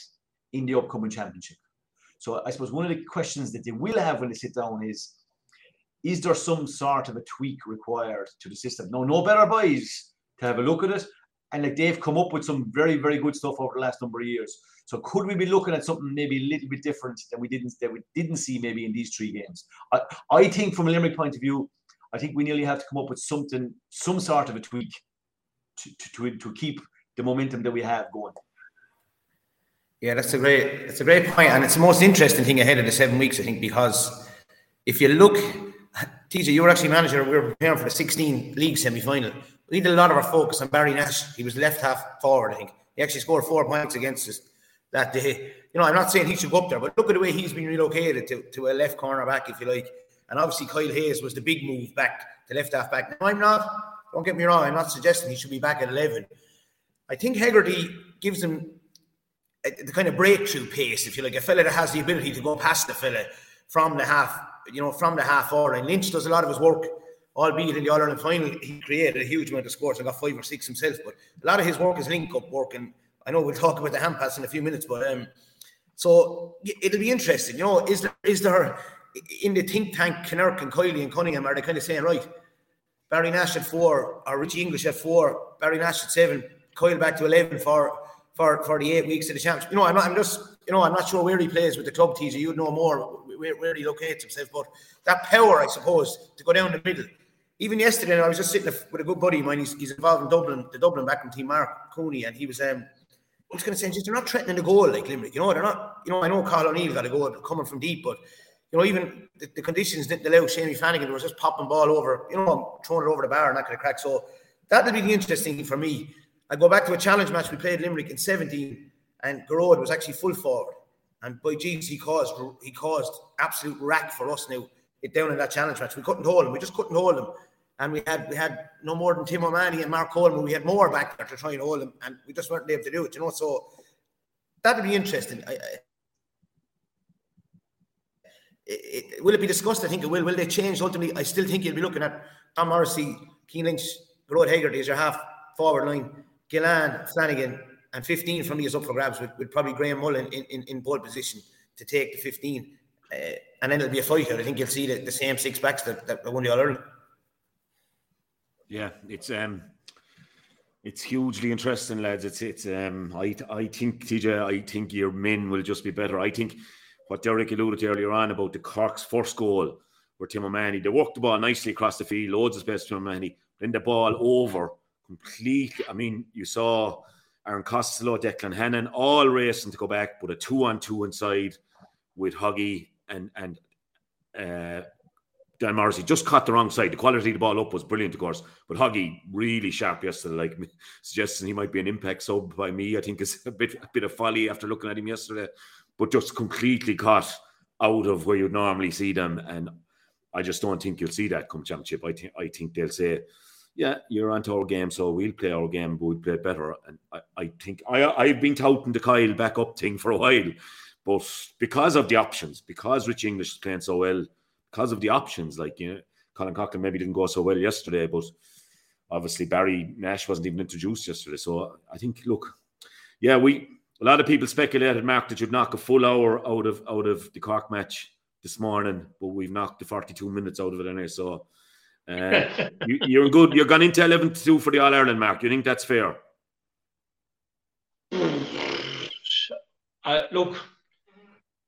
in the upcoming championship. So I suppose one of the questions that they will have when they sit down is is there some sort of a tweak required to the system? No, no better boys to have a look at it. And like they've come up with some very, very good stuff over the last number of years. So could we be looking at something maybe a little bit different than we didn't that we didn't see maybe in these three games? I, I think from a Limerick point of view, I think we nearly have to come up with something, some sort of a tweak to, to, to, keep the momentum that we have going. Yeah, that's a great that's a great point, and it's the most interesting thing ahead of the seven weeks, I think, because if you look, TJ, you were actually manager. We were preparing for the 16 league semi final we did a lot of our focus on Barry Nash. He was left half forward, I think. He actually scored four points against us that day. You know, I'm not saying he should go up there, but look at the way he's been relocated to, to a left corner back, if you like. And obviously, Kyle Hayes was the big move back to left half back. No, I'm not, don't get me wrong, I'm not suggesting he should be back at 11. I think Hegarty gives him a, the kind of breakthrough pace, if you like, a fella that has the ability to go past the fella from the half, you know, from the half forward. And Lynch does a lot of his work albeit in the All Ireland final, he created a huge amount of scores and got five or six himself. But a lot of his work is link up work, and I know we'll talk about the hand pass in a few minutes. But um, so it'll be interesting. You know, is there is there in the think tank, Kinnerk and Kiely and Cunningham are they kind of saying right? Barry Nash at four, or Richie English at four, Barry Nash at seven, Kyle back to eleven for for for the eight weeks of the champs. You know, I'm not, I'm just you know I'm not sure where he plays with the club. teaser. you'd know more where, where he locates himself, but that power, I suppose, to go down the middle even yesterday, I was just sitting with a good buddy of mine. He's, he's involved in Dublin, the Dublin back in team, Mark Cooney, and he was um, I was going to say, just they're not threatening the goal like Limerick. You know, they're not. You know, I know Cathal O'Neill got a goal coming from deep, but you know, even the, the conditions didn't allow Shamey Flanagan. Was just popping ball over, you know, throwing it over the bar and that kind of crack. So that'll be the interesting thing for me. I go back to a challenge match we played Limerick in 17, and Gearóid was actually full forward. And by Jesus, he caused he caused absolute rack for us now. It down in that challenge match. We couldn't hold him. We just couldn't hold him. And we had we had no more than Tim O'Mahony and Mark Coleman. We had more back there to try and hold them, and we just weren't able to do it. You know, so that'd be interesting. I, I, it, it, will it be discussed? I think it will. Will they change ultimately? I still think you'll be looking at Tom Morrissey, Cian Lynch, Gearóid Hegarty as your half forward line, Gillane, Flanagan, and 15 from me is up for grabs with, with probably Graham Mullen in, in, in pole position to take the 15. Uh, and then it'll be a fight. I think you'll see the, the same six backs that, that won the All Ireland. Yeah, it's um it's hugely interesting, lads. It's it's um I I think TJ, I think your men will just be better. I think what Derek alluded to earlier on about the Cork's first goal, where Tim O'Mahony, they walked the ball nicely across the field, loads of space to O'Mahony, then the ball over completely. I mean, you saw Aaron Costello, Declan Hannon, all racing to go back, but a two on two inside with Huggy and and uh, Dan Morrissey just caught the wrong side. The quality of the ball up was brilliant, of course, but Huggy really sharp yesterday. Like suggesting he might be an impact sub by me, I think is a bit a bit of folly after looking at him yesterday but just completely caught out of where you'd normally see them. And I just don't think you'll see that come championship. I think I think they'll say, "Yeah, you're onto our game, so we'll play our game, but we'll play better." And I, I think I I've been touting the Kyle back up thing for a while, but because of the options, because Rich English is playing so well, because of the options, like you know, Colin Coughlin maybe didn't go so well yesterday, but obviously Barry Nash wasn't even introduced yesterday. So I think, look, yeah, we a lot of people speculated, Mark, that you'd knock a full hour out of out of the Cork match this morning, but we've knocked the 42 minutes out of it anyway. So uh, you, are good. You're gone into 11 to 2 for the All Ireland, Mark. You think that's fair? Uh, look,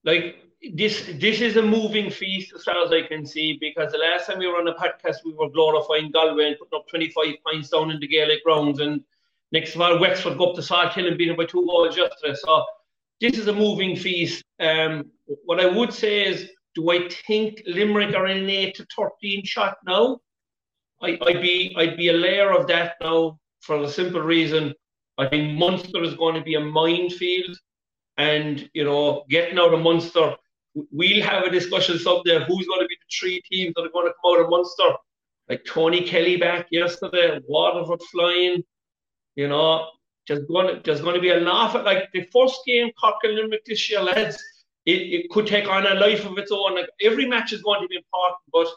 like this, this is a moving feast as far as I can see. Because the last time we were on a podcast, we were glorifying Galway and putting up 25 points down in the Gaelic Grounds and Next of all, Wexford go up to Salthill and beat them by two goals yesterday. So this is a moving feast. Um, what I would say is, do I think Limerick are in an eight to thirteen shot now? I, would be I'd be a layer of that now for the simple reason I think Munster is going to be a minefield, and you know, getting out of Munster, we'll have a discussion someday. Who's going to be the three teams that are going to come out of Munster? Like Tony Kelly back yesterday, Waterford flying, you know, just going there's going to be a laugh at like the first game Cork and Limerick this year, lads. It, it could take on a life of its own. Like every match is going to be important, but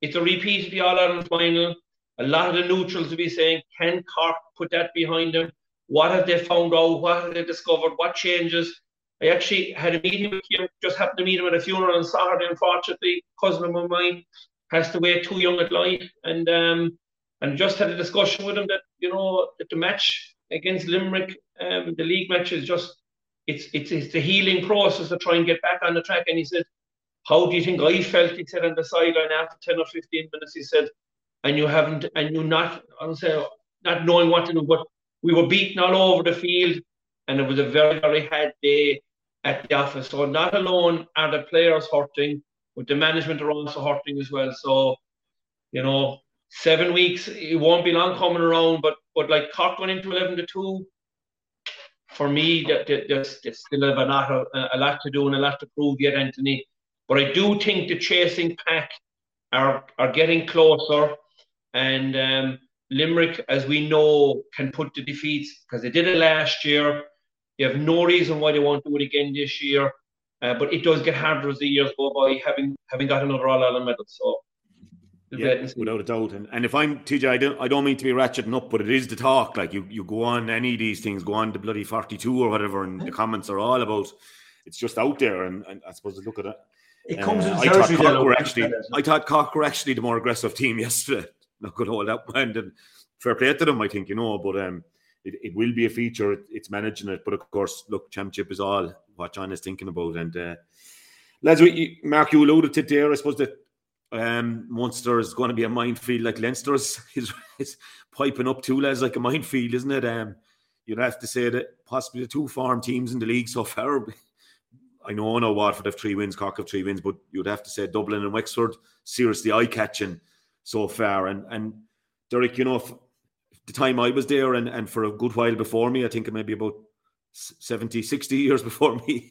it's a repeat of the All Ireland final. A lot of the neutrals will be saying, can Cork put that behind them? What have they found out? What have they discovered? What changes? I actually had a meeting with him, just happened to meet him at a funeral on Saturday. Unfortunately, cousin of mine passed away too young at life, and um, and just had a discussion with him that you know that the match against Limerick, um, the league match is just it's it's it's the healing process to try and get back on the track. And he said, "How do you think I felt?" He said on the sideline after ten or fifteen minutes. He said, "And you haven't, and you not, I don't say not knowing what to do, but we were beaten all over the field, and it was a very very hard day at the office. So not alone are the players hurting, but the management are also hurting as well. So." You know, seven weeks. It won't be long coming around, but but like Cork went into eleven to two. For me, there's, there's still a lot, a lot to do and a lot to prove yet, Anthony. But I do think the chasing pack are are getting closer, and um, Limerick, as we know, can put the defeats because they did it last year. They have no reason why they won't do it again this year. Uh, but it does get harder as the years go by, having having got another All Ireland medal. So yeah, without a doubt. And, and if I'm TJ, I don't, I don't mean to be ratcheting up, but it is the talk. Like you, you go on any of these things, go on the bloody 42 or whatever, and the comments are all about it's just out there. And, and I suppose look at it. It comes uh, I thought Cork were actually, I thought Cork were actually the more aggressive team yesterday. Not good hold that end and fair play to them, I think, you know, but um, it, it will be a feature. It, it's managing it. But of course, look, championship is all what John is thinking about. And uh, lads, we, Mark, you alluded to there, I suppose that um, Munster is going to be a minefield like Leinster is, is, is piping up two lads like a minefield, isn't it? Um, you'd have to say that possibly the two farm teams in the league so far. I know, I know Waterford have three wins, Cork have three wins, but you'd have to say Dublin and Wexford seriously eye catching so far. And and Derek, you know, the time I was there and, and for a good while before me, I think maybe about 70, 60 years before me,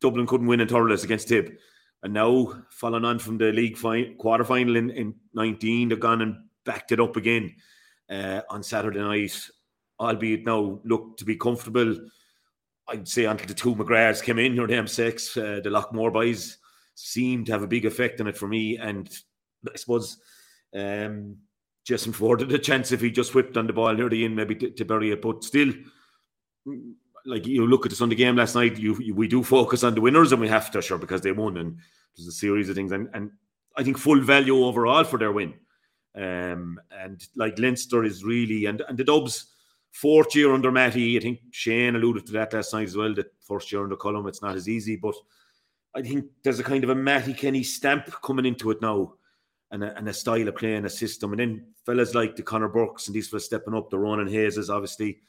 Dublin couldn't win in Thurles against Tip. And now, following on from the league fi- quarter final in, in 19, they've gone and backed it up again uh, on Saturday night, albeit now look to be comfortable. I'd say until the two McGraths came in, your them six, uh, the Loughmore boys seemed to have a big effect on it for me. And I suppose um, Jason Forde had a chance if he just whipped on the ball near the end, maybe to, to bury it. But still, like you look at the Sunday game last night, you, you, we do focus on the winners, and we have to, sure, because they won, and there's a series of things, and, and I think full value overall for their win. Um, and like Leinster is really, and and the Dubs fourth year under Matty, I think Shane alluded to that last night as well. That first year under Colm, it's not as easy, but I think there's a kind of a Matty Kenny stamp coming into it now, and a, and a style of playing, a system, and then fellas like the Conor Burkes and these fellas stepping up, the Ronan Hayes obviously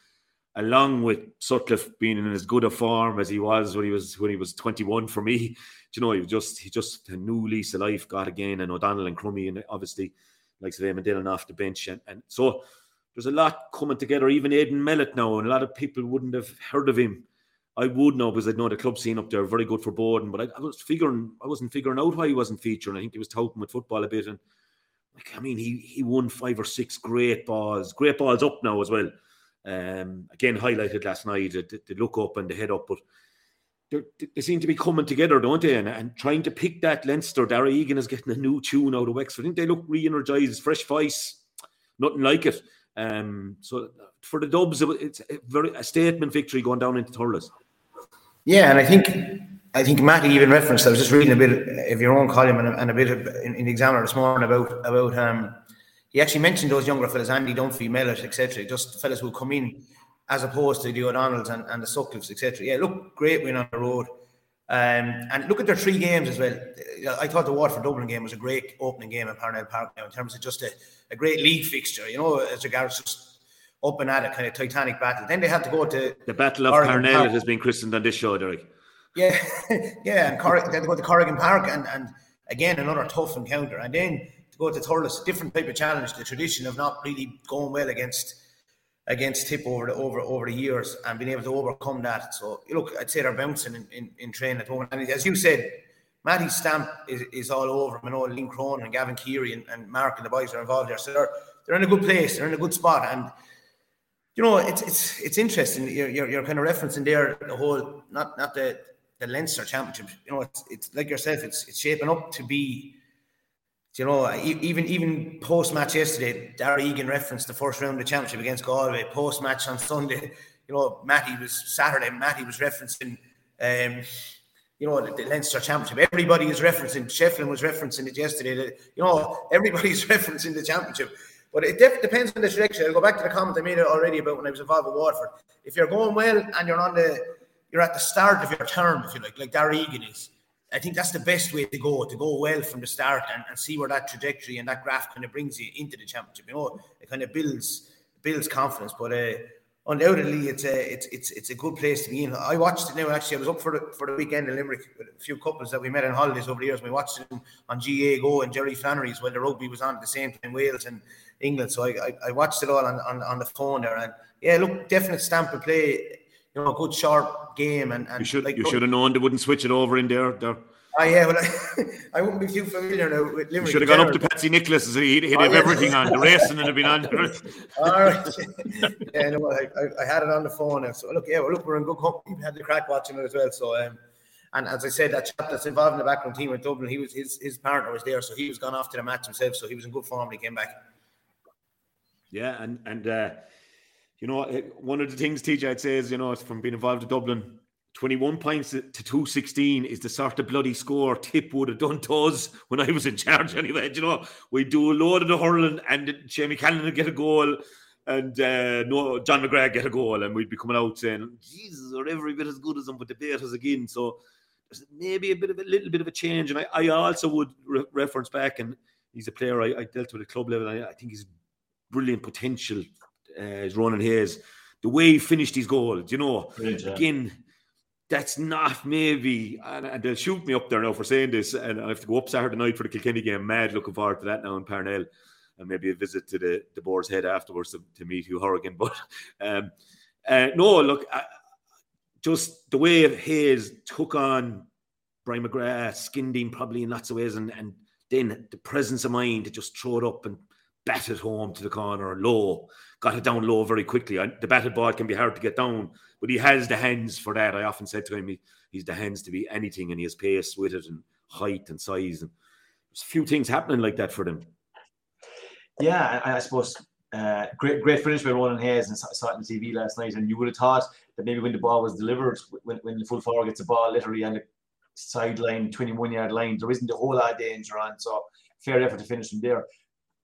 along with Sutcliffe being in as good a form as he was when he was when he was 21 for me. Do you know, he was just he just a new lease of life got again, and O'Donnell and Crummey, and obviously like and Dillon off the bench, and, and so there's a lot coming together. Even Aidan Mellett now, and a lot of people wouldn't have heard of him. I would know because I'd know the club scene up there very good for Boden, but I, I, was figuring I wasn't figuring out why he wasn't featuring. I think he was touting with football a bit, and like I mean, he he won five or six great balls, great balls up now as well. Um, again, highlighted last night, the, the look up and the head up, but they seem to be coming together, don't they? And, and trying to pick that Leinster. Darragh Egan is getting a new tune out of Wexford. I think they look re-energized, fresh voice, nothing like it. Um, so for the Dubs, it's a very a statement victory going down into Thurles. Yeah, and I think I think Matty even referenced. I was just reading a bit of your own column and a, and a bit of in, in the Examiner this morning about about um he actually mentioned those younger fellas, Andy Dunphy, Mellett, etc. Just fellas who come in as opposed to the O'Donnells and, and the Sutcliffes, etc. Yeah, look, great win on the road. Um, and look at their three games as well. I thought the Waterford Dublin game was a great opening game at Parnell Park now in terms of just a, a great league fixture, you know, as regards just up and at it, kind of titanic battle. Then they have to go to the Battle of Corrigan Parnell Park. has been christened on this show, Derek. Yeah, yeah, and Cor- they to go to Corrigan Park and, and again another tough encounter. And then to go to Thurles, different type of challenge. The tradition of not really going well against against Tip over the over over the years and being able to overcome that. So look, I'd say they're bouncing in, in, in training at the moment. And as you said, Matty's stamp is, is all over him. I know Liam Crone and Gavin Keary and, and Mark and the boys are involved there. So they're they're in a good place, they're in a good spot. And you know, it's it's it's interesting. You're, you're, you're kind of referencing there the whole not not the the Leinster Championship. You know, it's it's like yourself. It's it's shaping up to be you know, even even post match yesterday, Darragh Egan referenced the first round of the championship against Galway. Post match on Sunday, you know, Matty was Saturday. Matty was referencing, um, you know, the, Leinster championship. Everybody is referencing. Shefflin was referencing it yesterday. You know, everybody's referencing the championship. But it def- depends on the direction. I'll go back to the comment I made already about when I was involved with Waterford. If you're going well and you're on the, you're at the start of your term, if you like, like Darragh Egan is I think that's the best way to go, to go well from the start and, and see where that trajectory and that graph kind of brings you into the championship. You know, it kind of builds builds confidence. But uh, undoubtedly, it's a it's it's it's a good place to be in. I watched it now. Actually, I was up for the for the weekend in Limerick with a few couples that we met on holidays over the years. We watched it on GA Go and Jerry Flannery's while the rugby was on at the same time, Wales and England. So I, I, I watched it all on, on on the phone there. And yeah, look, definite stamp of play you know, a good sharp game. And, and you should like, you should have known they wouldn't switch it over in there. there. Oh yeah, well, I, I wouldn't be too familiar now with Limerick. You should have gone up to Patsy Nicholas. He'd, he'd oh, have yeah. everything on the racing and have been on. All right. yeah, no, I, I, had it on the phone. Now. So look, yeah, well, look, we're in good company. We had the crack watching it as well. So, um, and as I said, that chap that's involved in the background team at Dublin, he was his his partner was there, so he was gone off to the match himself. So he was in good form when he came back. Yeah, and and. uh you know, one of the things TJ I'd say is, you know, from being involved in Dublin, 21 points to 216 is the sort of bloody score Tip would have done to us when I was in charge anyway. You know, we do a load of the hurling and Jamie Callan would get a goal and uh, no John McGrath get a goal and we'd be coming out saying, Jesus, are every bit as good as them, but beat us again. So maybe a bit of a little bit of a change. And I, I also would re- reference back, and he's a player I, I dealt with at club level. I, I think he's brilliant potential uh, is Ronan Hayes. The way he finished his goals, you know, again, that's not maybe, and, and, they'll shoot me up there now for saying this, and I have to go up Saturday night for the Kilkenny game. Mad looking forward to that now in Parnell. and maybe a visit to the, the Boar's Head afterwards to, to meet Hugh Horrigan. But um, uh, no, look, I, just the way Hayes took on Brian McGrath, skinned him probably in lots of ways, and, and then the presence of mind to just throw it up and bat it home to the corner low, got it down low very quickly. The batted ball can be hard to get down, but he has the hands for that. I often said to him, he, he's the hands to be anything, and he has pace with it and height and size. And there's a few things happening like that for them. Yeah, I, I suppose uh, great great finish by Ronan Hayes and saw on the TV last night. And you would have thought that maybe when the ball was delivered, when, when the full forward gets the ball literally on the sideline, 21 yard line, there isn't a whole lot of danger on. So fair effort to finish from there.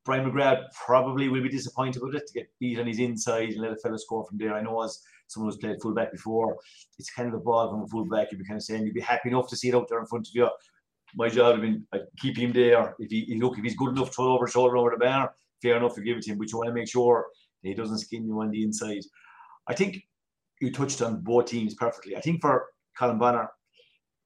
Brian McGrath probably will be disappointed with it to get beat on his inside and let a fellow score from there. I know as someone who's played fullback before, it's kind of a ball from a fullback. You'd be kind of saying you'd be happy enough to see it out there in front of you. My job would been like, keep him there. If he look, if he's good enough to over shoulder over the bar, fair enough to give it to him. But you want to make sure he doesn't skin you on the inside. I think you touched on both teams perfectly. I think for Colm Bonnar,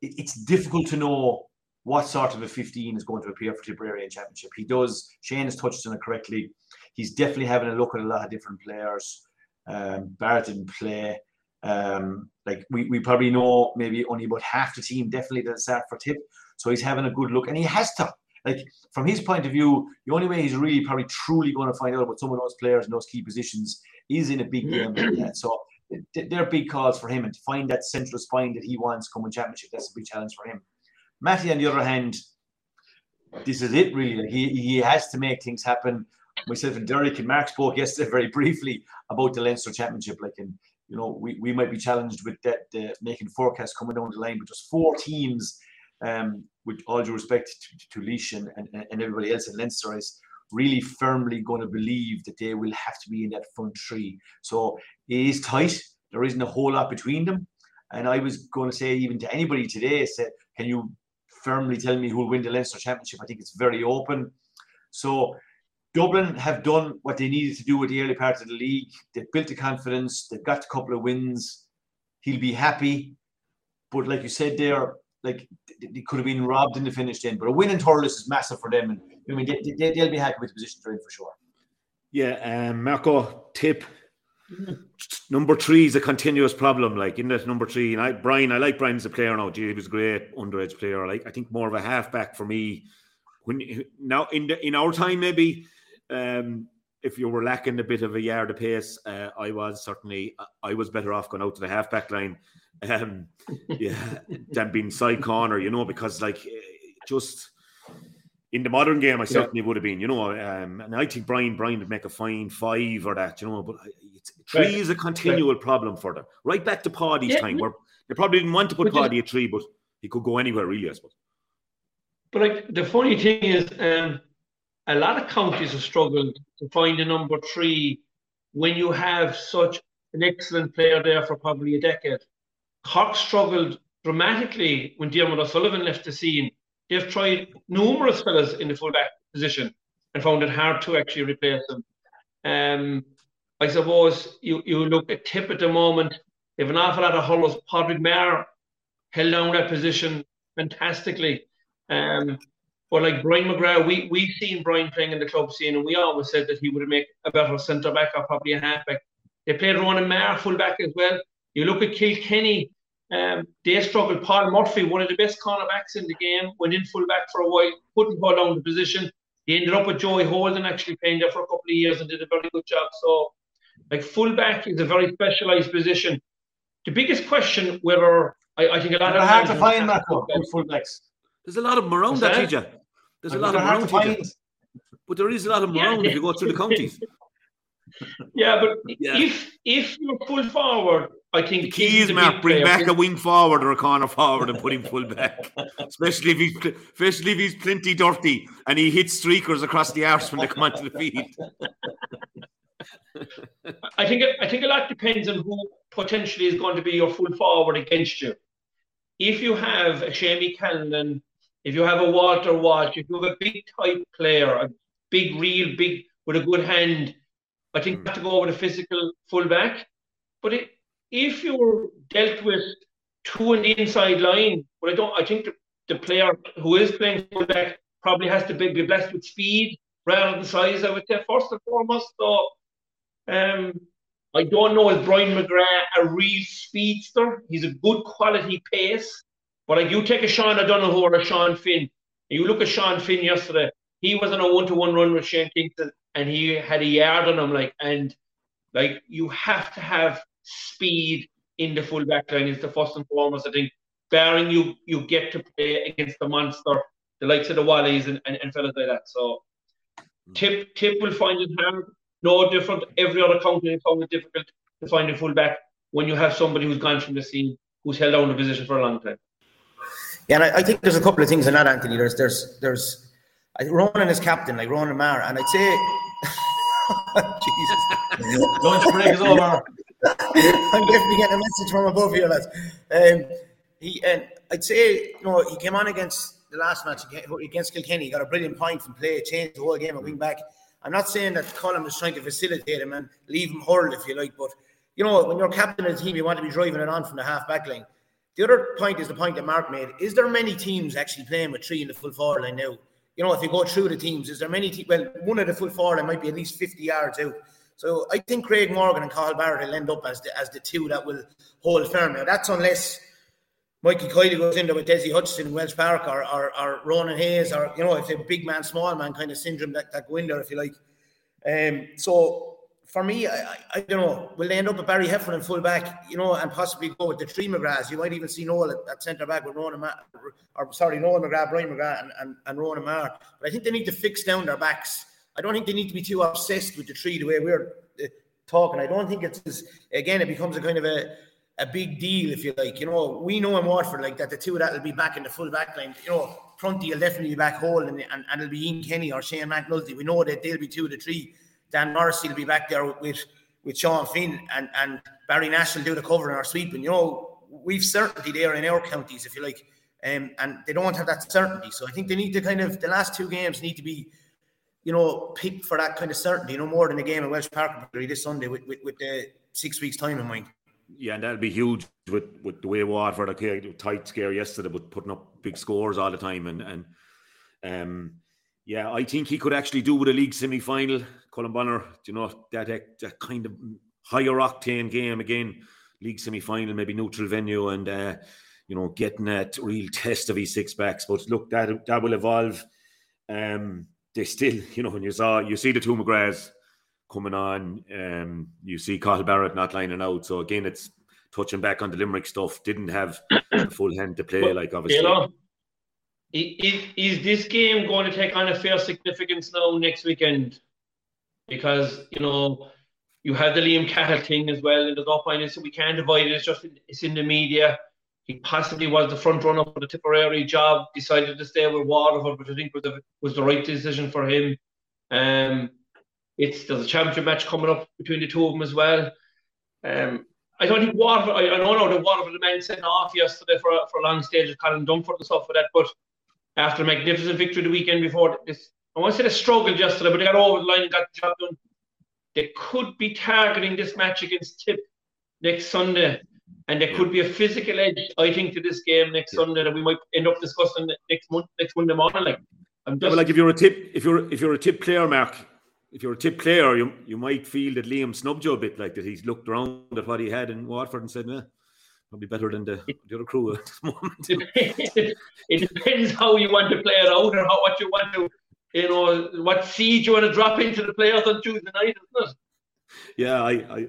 it, it's difficult to know what sort of a 15 is going to appear for Tipperary in Championship. He does, Shane has touched on it correctly. He's definitely having a look at a lot of different players. Um, Barrett didn't play. Um, like we, we probably know maybe only about half the team definitely didn't start for Tip. So he's having a good look and he has to. Like from his point of view, the only way he's really probably truly going to find out about some of those players in those key positions is in a big game like that. So they're big calls for him and to find that central spine that he wants coming championship, that's a big challenge for him. Matty, on the other hand, this is it really. He he has to make things happen. Myself and Derek and Mark spoke yesterday very briefly about the Leinster Championship. Like, and you know, we, we might be challenged with that uh, making forecasts coming down the line, but just four teams, um, with all due respect to, to Laois and, and, and everybody else in Leinster, is really firmly going to believe that they will have to be in that front three. So it is tight. There isn't a whole lot between them. And I was going to say, even to anybody today, said, can you firmly telling me who will win the Leinster Championship? I think it's very open. So Dublin have done what they needed to do with the early part of the league. They've built the confidence. They've got a couple of wins. He'll be happy. But like you said there, like they could have been robbed in the finish then. But a win in Thurles is massive for them. And I mean, they, they, will be happy with the position they're in for sure. Yeah, um, Marco, tip. Number three is a continuous problem. Like in that number three, and I Brian, I like Brian as a player now. Gee, he was a great underage player. Like I think more of a halfback for me. When now in the, in our time, maybe um, if you were lacking a bit of a yard of pace, uh, I was certainly I was better off going out to the halfback line, um, yeah, than being side corner. You know, because like just in the modern game, I certainly yeah. would have been, you know, um, and I think Brian Brian would make a fine five or that, you know, but three right. is a continual right. problem for them. Right back to Paddy's yeah. time, where they probably didn't want to put Paddy at three, but he could go anywhere really, I suppose. But like the funny thing is, um, a lot of counties have struggled to find a number three when you have such an excellent player there for probably a decade. Cork struggled dramatically when Diarmuid O'Sullivan left the scene they've tried numerous fellas in the fullback position and found it hard to actually replace them. Um, I suppose you, you look at tip at the moment, they have an awful lot of hollows. Padraig Maher held down that position fantastically. Um, but like Brian McGrath, we we've seen Brian playing in the club scene, and we always said that he would make a better centre back or probably a halfback. They played Ronan Maher fullback as well. You look at Kilkenny, um, they struggled. Paul Murphy, one of the best cornerbacks in the game, went in full back for a while, couldn't hold on the position. He ended up with Joey Holden actually playing there for a couple of years and did a very good job. So, like fullback is a very specialised position. The biggest question whether I, I think a lot They're of hard to find Marco fullbacks. There's a lot of them around that, TJ. There's a lot of them around, find. but there is a lot of them yeah, around if you go through the counties. yeah, but yeah. if if you're full forward I think the key is Mark bring back a wing forward or a corner forward and put him full back, especially if he's especially if he's plenty dirty and he hits streakers across the arse when they come onto the field. I think I think a lot depends on who potentially is going to be your full forward against you. If you have a Shamey Callan, if you have a Walter Walsh, if you have a big type player, a big, real big with a good hand, I think you have to go with a physical fullback. But it, if you're dealt with on the inside line, but I don't. I think the, the player who is playing fullback probably has to be, be blessed with speed rather than size, I would say first and foremost. So, um, I don't know is Brian McGrath a real speedster. He's a good quality pace, but like you take a Sean O'Donoghue or a Sean Finn, and you look at Sean Finn yesterday. He was on a one-to-one run with Shane Kingston, and he had a yard on him. Like and like you have to have speed in the full back line is the first and foremost. I think, barring you you get to play against the monster, the likes of the Wallies and, and, and fellas like that. So Tip Tip will find it hard. No different. Every other county in town is difficult to find a fullback when you have somebody who's gone from the scene, who's held down the position for a long time. Yeah, and I, I think there's a couple of things in that, Anthony. There's there's there's I, Ronan is captain, like Ronan Maher, and I'd say Jesus. Lunch break is over. I'm definitely getting a message from above here, lads. Um, he and I'd say you know he came on against the last match against Kilkenny, he got a brilliant point from play, changed the whole game at wing back. I'm not saying that Colm was trying to facilitate him and leave him hurled if you like, but you know when you're captain of the team, you want to be driving it on from the half back line. The other point is the point that Mark made. Is there many teams actually playing with three in the full forward line now? You know, if you go through the teams, is there many? Te- well, one of the full forward line might be at least 50 yards out. So I think Craig Morgan and Cathal Barrett will end up as the, as the two that will hold firm. Now that's unless Mikey Kiely goes in there with Dessie Hutchinson in Walsh Park or, or, or Ronan Hayes or, you know, if they big man, small man kind of syndrome that, that go in there, if you like. Um, so for me, I, I, I, don't know. Will they end up with Barry Heffernan in full back, you know, and possibly go with the three McGraths? You might even see Noel at, at centre back with Ronan, Ma- or sorry, Noel McGrath, Brian McGrath, and, and, and Ronan Maher. But I think they need to fix down their backs. I don't think they need to be too obsessed with the three the way we're uh, talking. I don't think it's, again, it becomes a kind of a, a big deal, if you like. You know, we know in Waterford like that the two of that will be back in the full back line. You know, Prunty will definitely be back whole and, and, and it'll be Ian Kenny or Shane McNulty. We know that they'll be two of the three. Dan Morrissey will be back there with with Sean Finn and, and Barry Nash will do the covering or sweeping. You know, we've certainty there in our counties, if you like. Um, and they don't have that certainty. So I think they need to kind of the last two games need to be, you know, picked for that kind of certainty, you know, more than a game at Walsh Park this Sunday with, with, with the six weeks time in mind. Yeah, and that'll be huge with, with the way Waterford okay, tight scare yesterday, but putting up big scores all the time. And and um, yeah, I think he could actually do with a league semi final. Colm Bonnar, you know, that, that kind of higher octane game again, league semi final, maybe neutral venue, and uh, you know, getting that real test of his six backs. But look, that that will evolve. Um, they still, you know, when you saw you see the two McGraths coming on. Um, you see Cathal Barrett not lining out. So again, it's touching back on the Limerick stuff. Didn't have a full hand to play, but, like obviously. You know, is, is this game going to take on a fair significance now next weekend? Because you know you have the Liam Cahill thing as well in the top line, so we can't divide it. It's just it's in the media. He possibly was the front runner for the Tipperary job. Decided to stay with Waterford, which I think was the, was the right decision for him. Um, it's there's a championship match coming up between the two of them as well. Um, I don't think Waterford. I, I don't know the Waterford the man sent off yesterday for a, for a long stage of Colin Dunford and stuff for that. But after a magnificent victory the weekend before this, I want to say they struggled yesterday, but they got over the line and got the job done. They could be targeting this match against Tip next Sunday, and there could be a physical edge, I think, to this game next yeah. Sunday that we might end up discussing next month, next Monday morning. Like, I'm just, yeah, like if you're a tip, if you're if you're a tip player, Mark, if you're a tip player, you you might feel that Liam snubbed you a bit, like that he's looked around at what he had in Watford and said, "Nah, probably better than the, the other crew at this moment." it depends how you want to play it out, or how what you want to, you know, what seed you want to drop into the players on Tuesday night, isn't it? Yeah, I, I,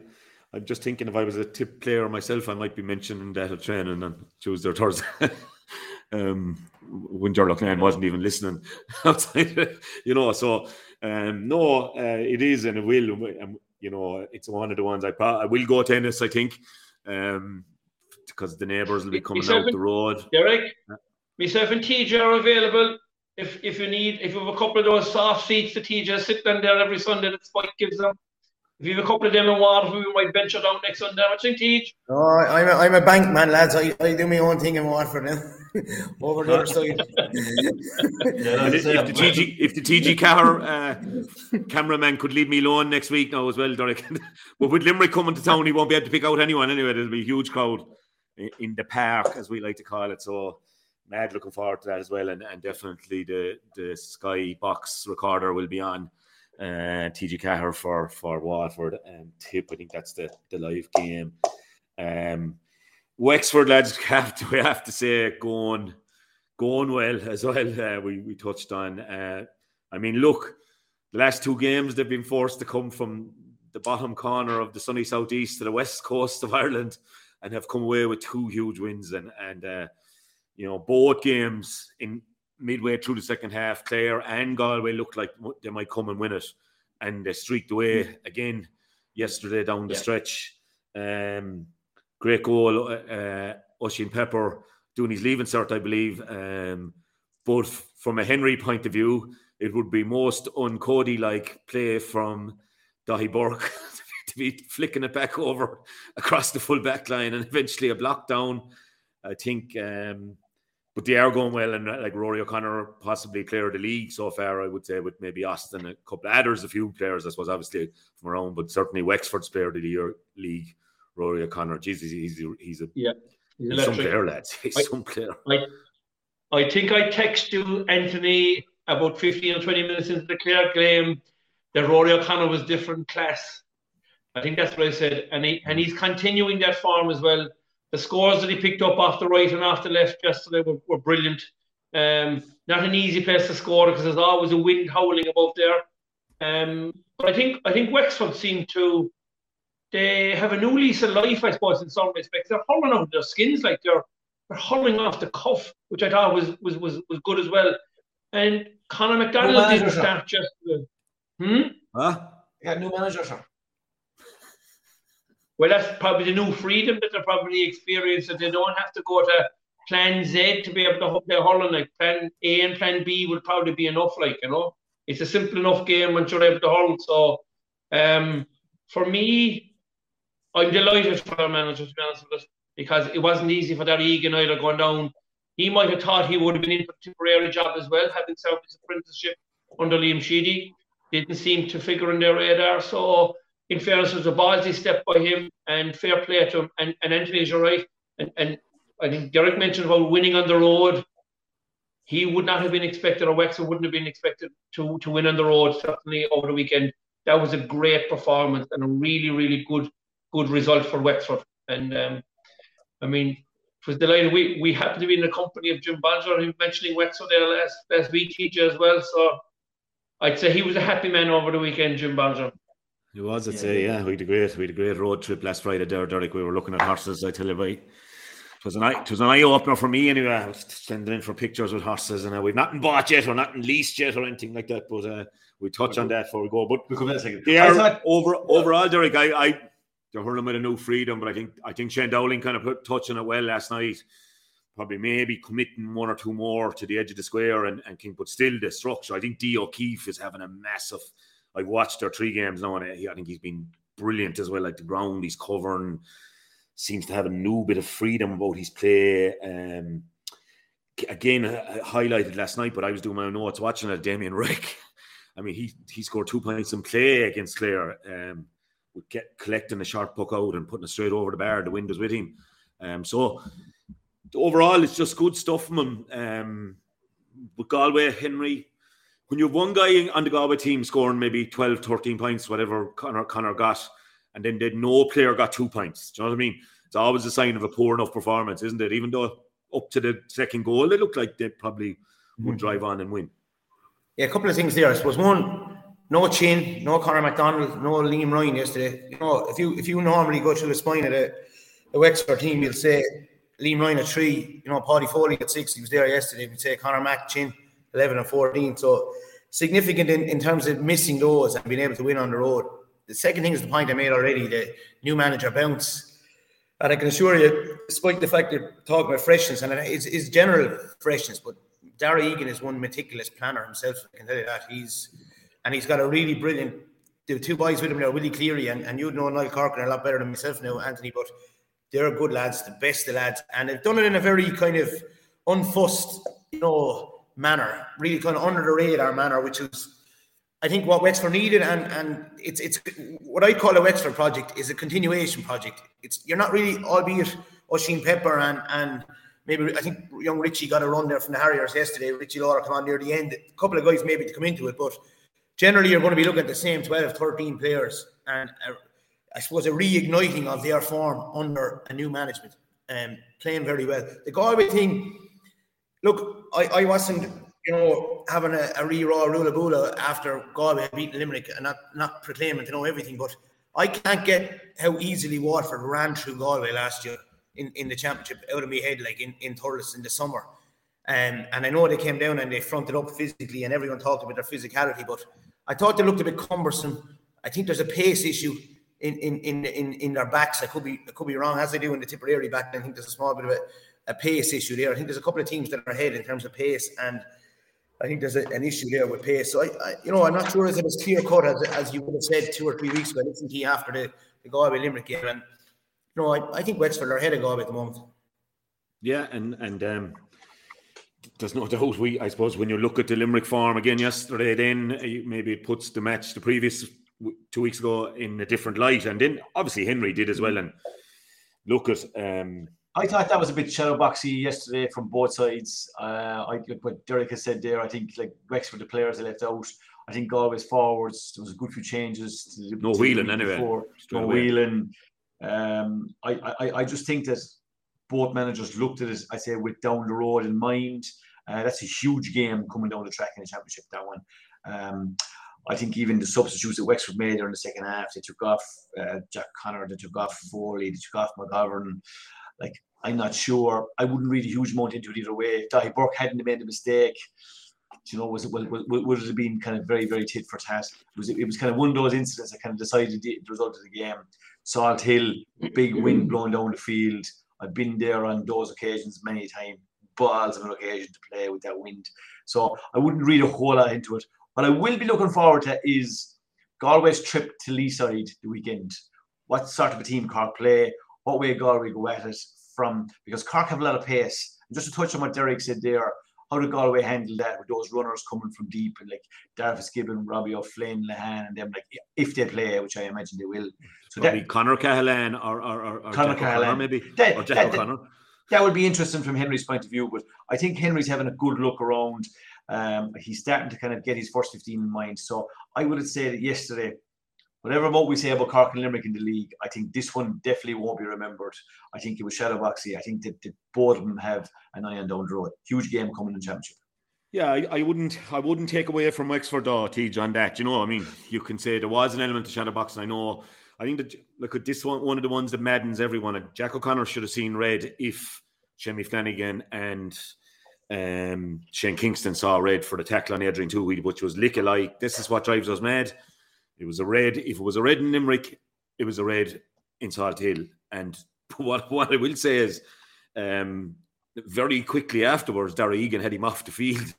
I'm just thinking if I was a tip player myself, I might be mentioning that at training on Tuesday or Thursday. um, when Gerald Clan wasn't even listening outside, you know. So um, no, uh, it is and it will. Um, you know, it's one of the ones I pro- I will go tennis. I think um, because the neighbours will be coming myself out the road. Derek, myself and TJ are available. If if you need, if you have a couple of those soft seats, the TJ sit down there every Sunday that Spike gives them. If you have a couple of them in Waterford, we might venture down next Sunday. What do you think, Oh, I'm a, I'm a bank man, lads. I, I do my own thing in Waterford now. Over the other side. yeah, if, if, the TG, if the TG car uh, cameraman could leave me alone next week now as well, Derek. but with Limerick coming to town, he won't be able to pick out anyone anyway. There'll be a huge crowd in, in the park, as we like to call it. So mad looking forward to that as well. And, and definitely the the Sky box recorder will be on. Uh, TG Ceathair for for Waterford and Tip. I think that's the the live game. Um, Wexford lads have to we have to say going going well as well. Uh, we we touched on. Uh, I mean, look, the last two games they've been forced to come from the bottom corner of the sunny southeast to the west coast of Ireland and have come away with two huge wins and and uh, you know both games in midway through the second half, Clare and Galway looked like they might come and win it, and they streaked away mm. again yesterday down the yeah. stretch. Um, great goal, uh, Oisín Pepper doing his leaving cert, I believe. Um, but from a Henry point of view, it would be most uncody like play from Daithí Burke to be flicking it back over across the full back line and eventually a block down. I think um, but they are going well, and uh, like Rory O'Connor possibly player of the league so far, I would say, with maybe Austin, a couple of others, a few players, I suppose, obviously from around, but certainly Wexford's player of the year league, Rory O'Connor. Jesus, he's he's a yeah, he's, some player, lads. He's I, some player. I, I think I text you, Anthony, about 15 or 20 minutes into the Clare game that Rory O'Connor was different class. I think that's what I said, and he, and he's continuing that form as well the scores that he picked up off the right and off the left yesterday were, were brilliant. Um, not an easy place to score because there's always a wind howling above there. Um, but I think I think Wexford seem to they have a new lease of life, I suppose, in some respects. They're hurling out their skins like they're they're hurling off the cuff, which I thought was was was, was good as well. And Conor McDonald didn't start just. Hmm. Huh? Yeah, new manager, sir. Well, that's probably the new freedom that they're probably experiencing. They don't have to go to plan Z to be able to play hurling. Like plan A and plan B would probably be enough. Like you know, it's a simple enough game once you're able to hurl. So, um, for me, I'm delighted for our manager to be honest with us because it wasn't easy for that Egan either going down. He might have thought he would have been in for a temporary job as well, having served his apprenticeship under Liam Sheedy. Didn't seem to figure in their radar. So in fairness, it was a ballsy step by him and fair play to him. And, and Anthony is right. And, and I think Derek mentioned about winning on the road. He would not have been expected, or Wexford wouldn't have been expected to, to win on the road, certainly over the weekend. That was a great performance and a really, really good good result for Wexford. And um, I mean, it was delighted. We we happened to be in the company of Jim Bolger, who mentioning Wexford there last last week, TJ as well. So I'd say he was a happy man over the weekend, Jim Bolger. It was, I'd yeah. say, yeah. We had a great, we had a great road trip last Friday there, Derek. We were looking at horses. I tell you, right. It was an eye, it was an eye opener for me anyway. I was sending in for pictures with horses, and uh, we've nothing bought yet or nothing leased yet or anything like that. But uh, we touch on that before we go. But we'll second. they are thought, over overall, Derek. I, I they're hurling with a new freedom, but I think I think Shane Dowling kind of put touching it well last night. Probably maybe committing one or two more to the edge of the square and, and King, but still the structure. I think D O'Keefe is having a massive. I've watched their three games now, and I think he's been brilliant as well. Like the ground he's covering seems to have a new bit of freedom about his play. Um, again, highlighted last night, but I was doing my own notes watching it. Damien Reck. I mean, he he scored two points in play against Clare. Um, would get collecting a sharp puck out and putting it straight over the bar. The wind was with him. Um, so overall, it's just good stuff from him. Um, with Galway, Henry, when you have one guy on the Galway team scoring maybe 12, 13 points, whatever Connor, Conor got, and then did no player got two points. Do you know what I mean? It's always a sign of a poor enough performance, isn't it? Even though up to the second goal, they looked like they probably would mm-hmm. drive on and win. Yeah, a couple of things there. I suppose one, no chin, no Conor McDonald, no Liam Ryan yesterday. You know, if you if you normally go through the spine of the, the Wexford team, you'll say Liam Ryan at three, you know, Paddy Foley at six, he was there yesterday. We'd say Connor Mack chin, eleven and fourteen. So significant in, in terms of missing those and being able to win on the road. The second thing is the point I made already, the new manager bounce. And I can assure you, despite the fact that talking about freshness, and it's, it's general freshness, but Darragh Egan is one meticulous planner himself. I can tell you that. He's and he's got a really brilliant the two boys with him now, Willie Cleary, and, and you'd know Niall Corcoran a lot better than myself now, Anthony, but they're good lads, the best of lads, and they've done it in a very kind of unfussed, you know, manner, really kind of under the radar manner, which is I think what Wexford needed, and and it's it's what I call a Wexford project is a continuation project. It's you're not really, albeit Oisín Pepper and and maybe I think young Richie got a run there from the Harriers yesterday. Richie Lawler come on near the end. A couple of guys maybe to come into it, but generally you're going to be looking at the same 12, 13 players, and I suppose a reigniting of their form under a new management and um, playing very well. The Galway thing, look, I, I wasn't you know, having a, a re-raw Rula after Galway beating Limerick and not, not proclaiming to know everything, but I can't get how easily Waterford ran through Galway last year in, in the championship out of my head, like in, in Thurles in the summer. Um, and I know they came down and they fronted up physically and everyone talked about their physicality, but I thought they looked a bit cumbersome. I think there's a pace issue in in in in, in their backs. I could be I could be wrong, as they do in the Tipperary back. I think there's a small bit of a, a pace issue there. I think there's a couple of teams that are ahead in terms of pace and I think there's a, an issue there with pace. So I, I, you know, I'm not sure if it was clear cut as, as you would have said two or three weeks ago. I listened to you after the, the Galway Limerick game, and you know, I, I think Wexford are ahead of Galway at the moment. Yeah, and and um, there's no doubt. We, I suppose, when you look at the Limerick form again yesterday, then uh, maybe it puts the match the previous two weeks ago in a different light, and then obviously Henry did as well. And look at um, I thought that was a bit shadow boxy yesterday from both sides. Uh, I what Derek has said there. I think like Wexford, the players they left out. I think Galway's forwards there was a good few changes. To, no wheeling anyway. No wheeling. Um, I, I I just think that both managers looked at it. I say with down the road in mind. Uh, that's a huge game coming down the track in the championship. That one. Um, I think even the substitutes that Wexford made there in the second half, they took off uh, Jack Connor, they took off Foley, they took off McGovern. Like, I'm not sure. I wouldn't read a huge amount into it either way. If Daithí Burke hadn't made a mistake, you know, was it would, would it have been kind of very, very tit for tat? It was it was kind of one of those incidents that kind of decided the, the result of the game. Salthill, big wind mm-hmm. blowing down the field. I've been there on those occasions many times. Balls of an occasion to play with that wind. So I wouldn't read a whole lot into it. What I will be looking forward to is Galway's trip to Leeside the weekend. What sort of a team Cork play? What way Galway go at it from because Cork have a lot of pace. And just to touch on what Derek said there, how did Galway handle that with those runners coming from deep and like Darragh Fitzgibbon, Robbie O'Flynn, Lehane, and them like if they play, which I imagine they will. So that, Conor Cahalane or or, or, or Conor Cahalane maybe that, or Jack that, O'Connor. That, that would be interesting from Henry's point of view, but I think Henry's having a good look around. Um, he's starting to kind of get his first 15 in mind. So I would have said yesterday whatever what we say about Cork and Limerick in the league, I think this one definitely won't be remembered. I think it was Shadowboxy. I think that, that both of them have an eye on down the road. Huge game coming in the championship. Yeah, I, I, wouldn't I wouldn't take away from Wexford or Tej on that. You know, I mean, you can say there was an element of shadowboxing. I know. I think that look at this one, one of the ones that maddens everyone. Jack O'Connor should have seen red if Shemmy Flanagan and um, Shane Kingston saw red for the tackle on Adrian Tuohey, which was lick alike. This is what drives us mad. It was a red. If it was a red in Limerick, it was a red in Salthill. And what, what I will say is, um, very quickly afterwards, Darragh Egan had him off the field.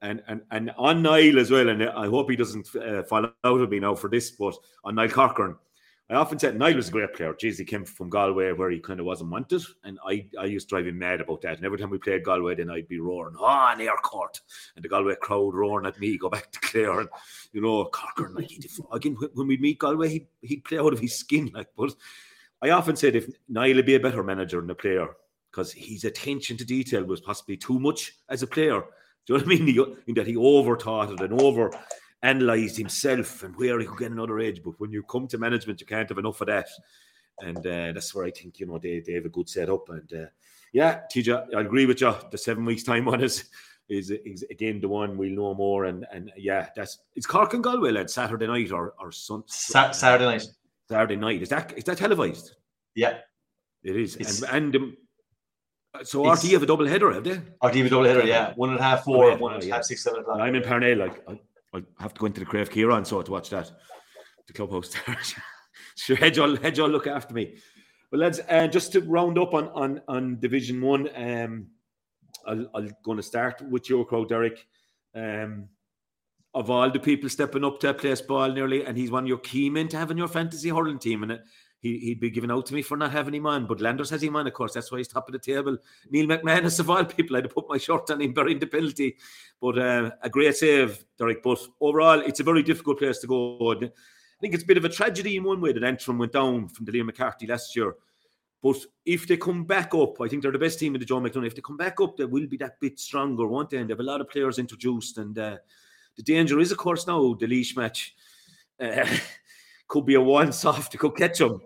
And, and and on Niall as well, and I hope he doesn't uh, fall out of me now for this, but on Niall Corcoran, I often said Niall was a great player. Jeez, he came from Galway where he kind of wasn't wanted. And I, I used to drive him mad about that. And every time we played Galway, then I'd be roaring, oh, an air court. And the Galway crowd roaring at me, go back to Clare. And, you know, Corcoran, like, he'd, again, when we meet Galway, he'd, he'd play out of his skin. Like, but I often said if Niall would be a better manager than a player, because his attention to detail was possibly too much as a player. Do you know what I mean? In that he overthought it and over analysed himself and where he could get another edge. But when you come to management, you can't have enough of that. And uh, that's where I think, you know, they, they have a good setup. And uh, yeah, TJ, I agree with you. The seven weeks time one is, is, is again the one we'll know more. And and yeah, that's it's Cork and Galway led Saturday night or or sun, Sa- Saturday night. Saturday night. Is that is that televised? Yeah, it is. It's, and and um, so RT have a double header, have they? RT have a double header, yeah. One and a half, four, yeah, one and a half, six, seven o'clock. I'm in Parnell, like I have to go into the Craobh Chiaráin so to watch that. The clubhouse there. sure, hedge all, hedge all look after me. Well, let's uh, just to round up on on, on Division One. Um, I'll, I'm going to start with your crowd, Derek. Um, of all the people stepping up to play ball nearly, and he's one of your key men to having your fantasy hurling team, and he, he'd be given out to me for not having him on. But Landers has him on, of course. That's why he's top of the table. Neil McManus, of all people, I'd have put my shirt on him burying the penalty. But uh, a great save, Derek. But overall, it's a very difficult place to go. I think it's a bit of a tragedy in one way that Antrim went down from the Liam McCarthy last year. But if they come back up, I think they're the best team in the Joe McDonagh. If they come back up, they will be that bit stronger, won't they? And they have a lot of players introduced. And uh, the danger is, of course, now the Laois match uh, could be a once off. to could catch them.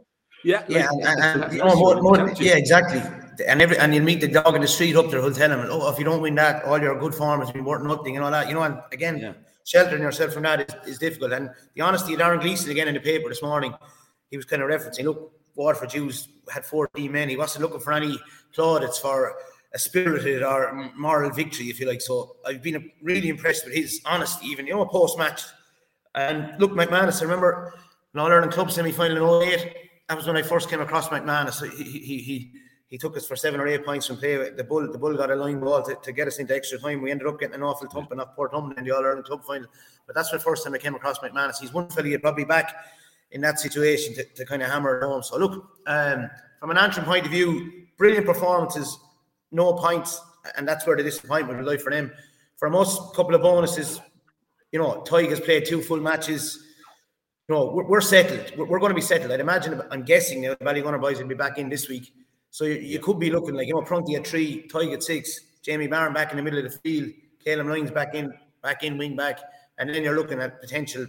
Yeah, Yeah, like- and, and, that's you what know, more, more, yeah, exactly. And every and you'll meet the dog in the street up there who'll tell him, oh, if you don't win that, all your good form has been worth nothing and all that. You know, and again, Yeah. sheltering yourself from that is, is difficult. And the honesty of Darren Gleeson again in the paper this morning, he was kind of referencing, look, Waterford Jews had 14 men. He wasn't looking for any plaudits for a spirited or moral victory, if you like. So I've been really impressed with his honesty, even, you know, post match. And look, McManus, I remember an All Ireland Club semi final in 08. That was when I first came across McManus. He, he, he, he took us for seven or eight points from play. The Bull, the Bull got a line ball to, to get us into extra time. We ended up getting an awful thumping off Portumna in the All Ireland Club final. But that's the first time I came across McManus. He's one fella you'd probably back in that situation to, to kind of hammer it home. So look, um, from an Antrim point of view, brilliant performances, no points, and that's where the disappointment will lie for them. From us, a couple of bonuses. You know, Tadhg has played two full matches. Know, we're, we're settled. We're, we're going to be settled. I'd imagine. I'm guessing now the Ballygunner boys will be back in this week. So you, you could be looking like you know Prunty at three, Tadhg at six, Jamie Barron back in the middle of the field, Calum Lyons back in, back in wing back, and then you're looking at potential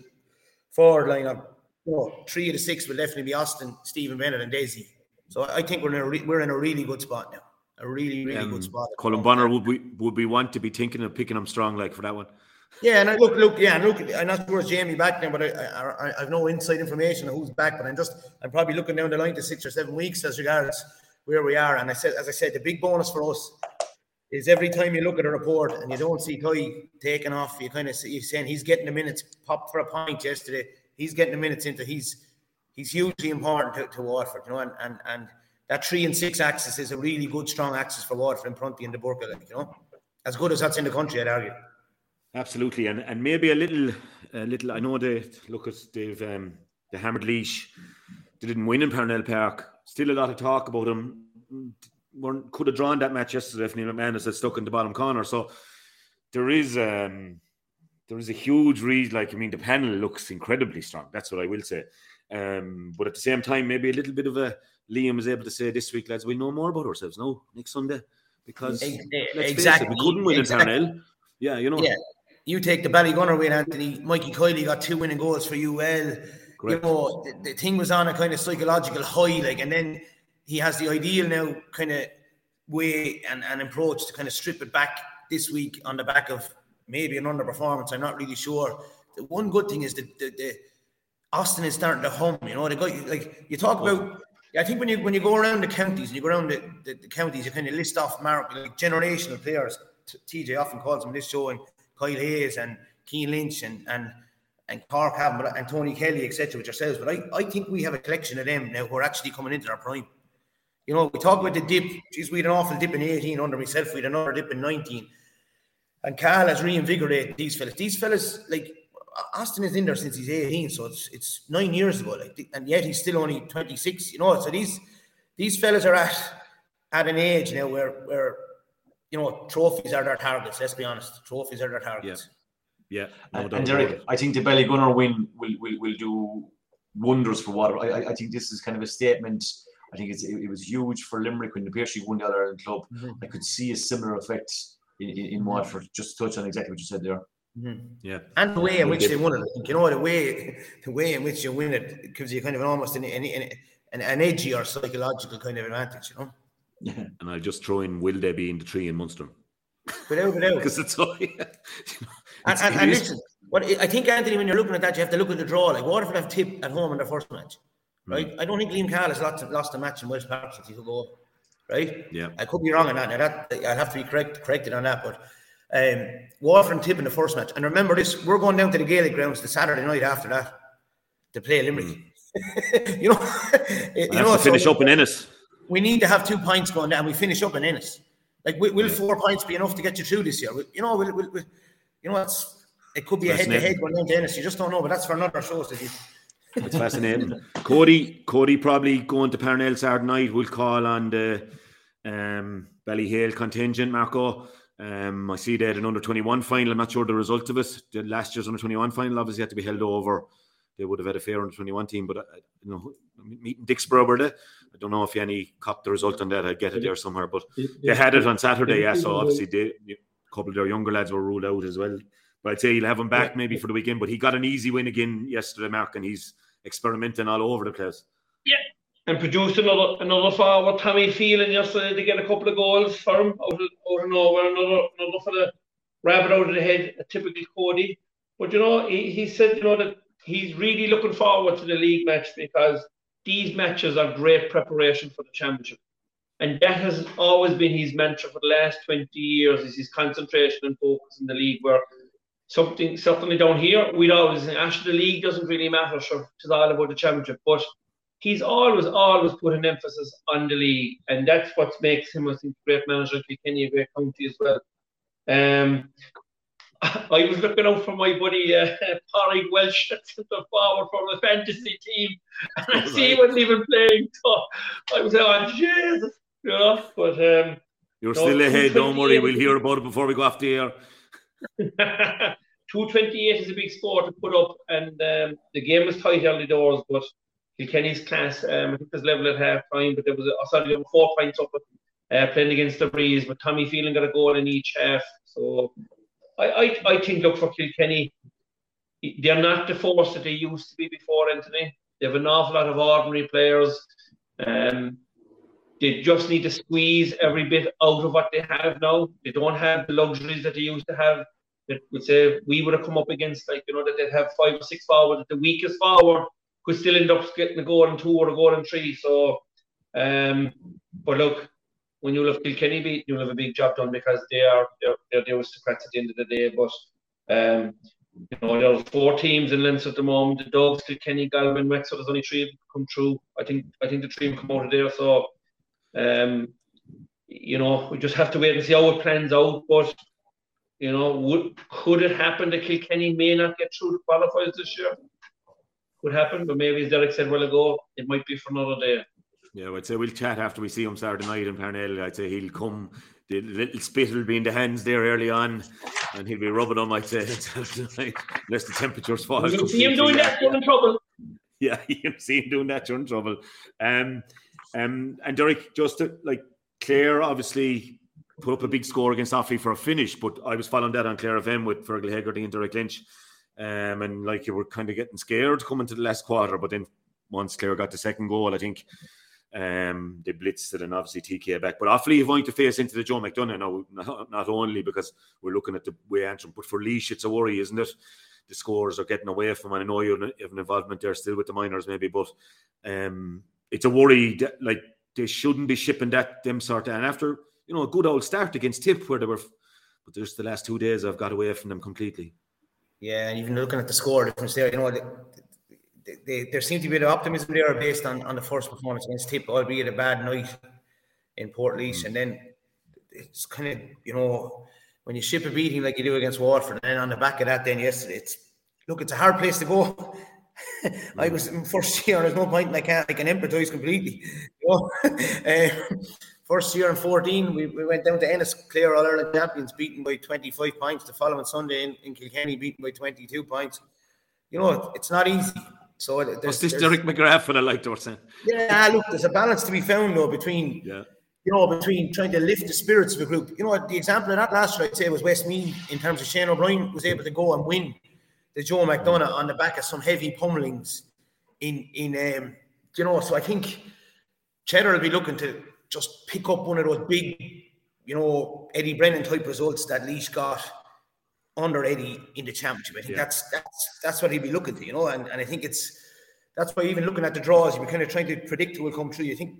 forward lineup. You know, three of the six will definitely be Austin, Stephen Bennett, and Dessie. So I think we're in a re- we're in a really good spot now. A really really Um, good spot. Colm Bonnar would we would we want to be thinking of picking him strong like for that one? Yeah, and I look, look, yeah, and look. I'm not sure it's Jamie back now, but I, I, I, I've no inside information on who's back. But I'm just, I'm probably looking down the line to six or seven weeks as regards where we are. And I said, as I said, the big bonus for us is every time you look at a report and you don't see Toy taking off, you kind of see you're saying he's getting the minutes popped for a point yesterday. He's getting the minutes into he's he's hugely important to, to Waterford, you know, and, and and that three and six axis is a really good strong axis for Waterford in Prunty and de Búrca, you know, as good as that's in the country, I'd argue. Absolutely, and and maybe a little, a little. I know they look at they've um, the hammered Laois. They didn't win in Parnell Park. Still a lot of talk about them. Weren't, could have drawn that match yesterday if Neil McManus had stuck in the bottom corner. So there is um, there is a huge read. Like I mean, the panel looks incredibly strong. That's what I will say. Um, but at the same time, maybe a little bit of a Liam was able to say this week, lads, we know more about ourselves now next Sunday because exactly, it, we couldn't win exactly. in Parnell. Yeah, you know. Yeah. You take the Ballygunner win, Anthony. Mikey Kiely got two winning goals for UL. Great. You know, the, the thing was on a kind of psychological high, like, and then he has the ideal now kind of way and, and approach to kind of strip it back this week on the back of maybe an underperformance. I'm not really sure. The one good thing is that the, the Austin is starting to hum. You know, the guy like you talk about. I think when you when you go around the counties and you go around the, the, the counties, you kind of list off mark like generational players. TJ often calls them this show and Kyle Hayes and Cian Lynch and and and 'em, but and Tony Kelly etc. with yourselves. But I, I think we have a collection of them now who are actually coming into their prime. You know, we talk about the dip. Geez, we had an awful dip in 18 under myself. We had another dip in 19. And Cahill has reinvigorated these fellas. These fellas, like Austin is in there since he's 18, so it's it's nine years ago. Like, and yet he's still only 26. You know, so these these fellas are at at an age now where where you know trophies are their targets. Let's be honest, trophies are their targets. Yeah, no And, and Derek. I think the Ballygunner win will, will, will do wonders for Water. I, I, I think this is kind of a statement. I think it's, it, it was huge for Limerick when the PSC won the All Ireland Club. Mhm. I could see a similar effect in, in, in Waterford. Just to touch on exactly what you said there. Mhm. Yeah, And the way in which they won it, you know, the way the way in which you win it, it gives you kind of an almost an, an, an, an edgy or psychological kind of advantage, you know. Yeah. and I'll just throw in will they be in the tree in Munster Without, without. because it's all. And, It's- and, it and listen, what I think, Anthony, when you're looking at that, you have to look at the draw. Like Waterford have tip at home in their first match, right? I don't think Liam Cahill has lost, lost a match in Walsh Park since he took over, right? Yeah. I could be wrong on that. Now that I'd have to be correct, corrected on that. But um, Waterford and tip in the first match. And remember this: we're going down to the Gaelic grounds the Saturday night after that to play Limerick. you know, you know, to finish so- up in Ennis. We need to have two points going down. We finish up in Ennis. Like, will, will four points be enough to get you through this year? You know, will, will, will- you know, it's it could be a head to head going down to Ennis. You just don't know, but that's for another show. So It's fascinating. Cody, Cody probably going to Parnell Saturday night. We'll call on the um, Ballyhale contingent, Marco. Um, I see they had an under 21 final. I'm not sure the result of it. The last year's under 21 final obviously had to be held over they would have had a fair under 21 team. But, uh, you know, meeting Dicksboro were they? I don't know if any caught the result on that. I'd get it there somewhere. But they had it on Saturday, yeah. So obviously, they, a couple of their younger lads were ruled out as well. But I'd say he'll have him back maybe for the weekend. But he got an easy win again yesterday, Mark, and he's experimenting all over the place. Yeah, and produced another another forward, Tommy Phelan yesterday to get a couple of goals for him out of, out of nowhere. Another another for the rabbit out of the head, a typical Cody. But you know, he, he said you know that he's really looking forward to the league match because these matches are great preparation for the championship. And that has always been his mantra for the last 20 years is his concentration and focus in the league where something certainly down here we'd always say actually the league doesn't really matter sure it's all about the championship but he's always always put an emphasis on the league and that's what makes him I think a great manager Kilkenny a great county as well um I was looking out for my buddy uh, Parry Welsh, centre forward for the fantasy team, and I see he wasn't even playing. So I was like, oh, Jesus, you know. But um, you're no, still ahead. Don't worry, we'll hear about it before we go off the air. 228 is a big score to put up, and um, the game was tight early doors, but Kilkenny's class, um, I think was level at half time, but there was, a, oh, sorry, there were four points up uh, playing against the breeze, but Tommy Phelan got a goal in each half. So I, I, I think, look, for Kilkenny, they're not the force that they used to be before, Anthony. They have an awful lot of ordinary players. Um, they just need to squeeze every bit out of what they have now. They don't have the luxuries that they used to have. That would say we would have come up against, like, you know, that they'd have five or six forward. The weakest forward could still end up getting a goal and two or a goal and three. So, um, but look, when you'll have Kilkenny beat, you'll have a big job done because they are they're, they're the aristocrats at the end of the day. But um, you know, there are four teams in Leinster at the moment: the Dogs, Kilkenny, Galway, Wexford. There's only three of them come through. I think I think the three come out of there. So, um, you know, we just have to wait and see how it plans out. But you know, would could it happen that Kilkenny may not get through the qualifiers this year? Could happen, but maybe as Derek said well ago, it might be for another day. Yeah, I'd say we'll chat after we see him Saturday night in Parnell. I'd say he'll come. The little spit will be in the hands there early on, and he'll be rubbing them. I'd say unless the temperatures fall. You see him doing that, you're in trouble. Yeah, you can see him doing that, you're in trouble. Um, um, and Derek, just to, like Clare, obviously put up a big score against Offaly for a finish, but I was following that on Clare FM with Fergal Hegarty and Derek Lynch. Um, and like you were kind of getting scared coming to the last quarter, but then once Clare got the second goal, I think um, they blitzed it and obviously TK back. But Offaly are going to face into the Joe McDonagh now, not, not only because we're looking at the way Antrim, but for Laois, it's a worry, isn't it? The scores are getting away from, and I know you have an involvement there still with the minors, maybe, but um, it's a worry that, like, they shouldn't be shipping that them sort of. And after, you know, a good old start against Tip, where they were, but just the last two days, I've got away from them completely. Yeah, and even looking at the score difference there, you know, they, there seemed to be the optimism there based on, on the first performance against Tip, albeit a bad night in Portlaoise. Mm. And then it's kind of, you know, when you ship a beating like you do against Waterford, and then on the back of that, then yesterday, it's look, it's a hard place to go. I was in first year, there's no point, and I can't, I can empathize completely. You know? uh, first year in 14, we, we went down to Ennis, Clare All Ireland champions, beaten by 25 points. The following Sunday in, in Kilkenny, beaten by 22 points. You know, it's not easy. So there's, What's this Derek McGrath and I like to saying? Yeah, look, there's a balance to be found though between yeah. you know between trying to lift the spirits of a group. You know, the example of that last year I'd say was Westmeath in terms of Shane O'Brien was able to go and win the Joe McDonagh on the back of some heavy pummelings in in um, you know. So I think Cheddar will be looking to just pick up one of those big, you know, Eddie Brennan type results that Laois got under Eddie in the championship. I think yeah. that's that's that's what he'd be looking to, you know, and, and I think it's that's why even looking at the draws, you're kind of trying to predict who will come through. You think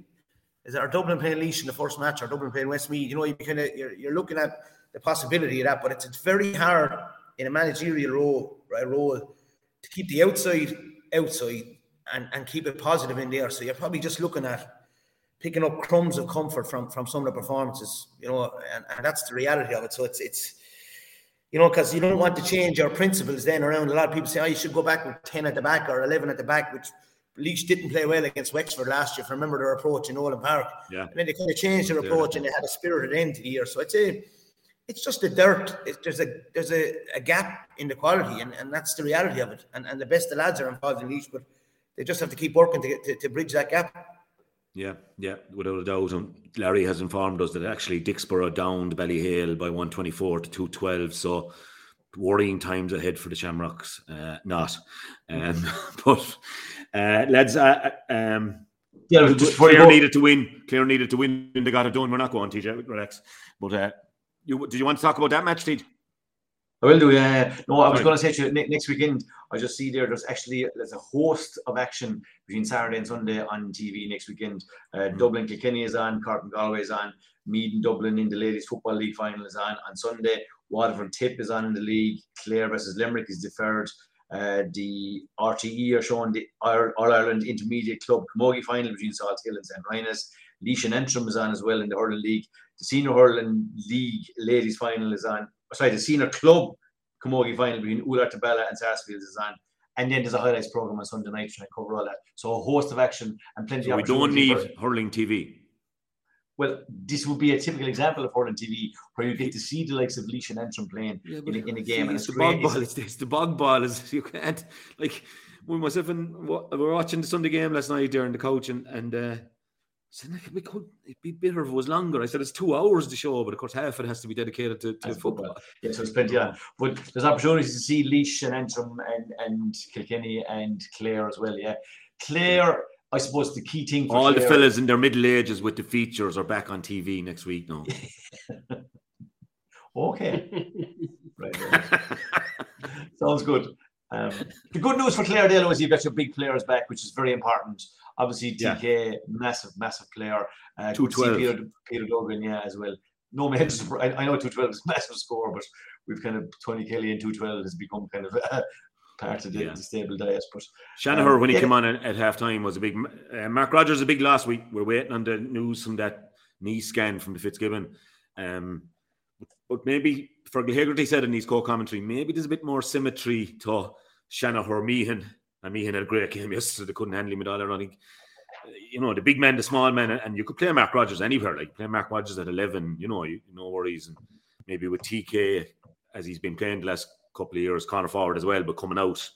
is it our Dublin playing Laois in the first match or Dublin playing Westmeath? You know, you kind of you're, you're looking at the possibility of that, but it's, it's very hard in a managerial role right, role to keep the outside outside and, and keep it positive in there. So you're probably just looking at picking up crumbs of comfort from from some of the performances, you know, and, and that's the reality of it. So it's it's you know, because you don't want to change your principles then around. A lot of people say, oh, you should go back with 10 at the back or 11 at the back, which Laois didn't play well against Wexford last year. If I remember their approach in Nolan Park. Yeah. And then they kind of changed their approach and they had a spirited end to the year. So I'd say it's just the dirt. It's, there's a there's a, a gap in the quality, and, and that's the reality of it. And and the best the lads are involved in Laois, but they just have to keep working to get to, to bridge that gap. Yeah, yeah, without a doubt. And Larry has informed us that actually Dicksboro downed Ballyhale by 124 to 212. So worrying times ahead for the Shamrocks. Uh, not. Um, but uh, lads, uh, um, Yeah, just Clare needed to win. Clare needed to win, and they got it done. We're not going, TJ. Relax. But uh, you did you want to talk about that match, TJ? I will do. Yeah. No, I was going to say to you next weekend. I just see there. There's actually there's a host of action between Saturday and Sunday on TV next weekend. Uh, Dublin Kilkenny is on. Cork and Galway is on. Meath and Dublin in the ladies football league final is on on Sunday. Waterford Tip is on in the league. Clare versus Limerick is deferred. Uh, the RTE are showing the All Ireland Intermediate Club Camogie final between Salthill and St. Rynagh's. Laois and Antrim is on as well in the hurling league. The senior hurling league ladies final is on. Sorry, the senior club Camogie final between Oulart-The Ballagh and Sarsfield is on. And then there's a highlights program on Sunday night trying to cover all that. So a host of action and plenty So of we don't need for- hurling TV. well, this would be a typical example of hurling TV where you get to see the likes of Laois and Antrim playing in, a- in a game. and it's it's the bog ball. It's, it's the bog ball. Is you can't like we myself and we were watching the Sunday game last night there on the coach and and uh, said we could it'd be better if it was longer. I said it's two hours the show, but of course half of it has to be dedicated to, to football. Yeah, so it's plenty on. But there's opportunities to see Laois and Antrim and, and Kilkenny and Clare as well. Yeah. Clare, I suppose the key thing for All the fellas in their middle ages with the features are back on TV next week now. Okay. right. right. Sounds good. Um, the good news for Clare Dale is you've got your big players back, which is very important. Obviously, Yeah. TK, massive, massive player. Uh, good to see 212. Peter, Peter Duggan, yeah, as well. No major. I, I know 212 is a massive score, but we've kind of Tony Kelly and 212 has become kind of uh, part of the, Yeah. the stable diet. But Shanahan, Um, when he yeah. came on at, at half time, was a big. Uh, Mark Rogers, a big last week. We're waiting on the news from that knee scan from the Fitzgibbon. Um, but maybe Fergal Hegarty said in his co commentary, maybe there's a bit more symmetry to Shanahan or And Meehan had a great game yesterday. They couldn't handle him at all. I think, you know, the big man, the small man, and you could play Mark Rogers anywhere. Like play Mark Rogers at 11, you know, you, no worries. And maybe with TK, as he's been playing the last couple of years, corner forward as well, but coming out.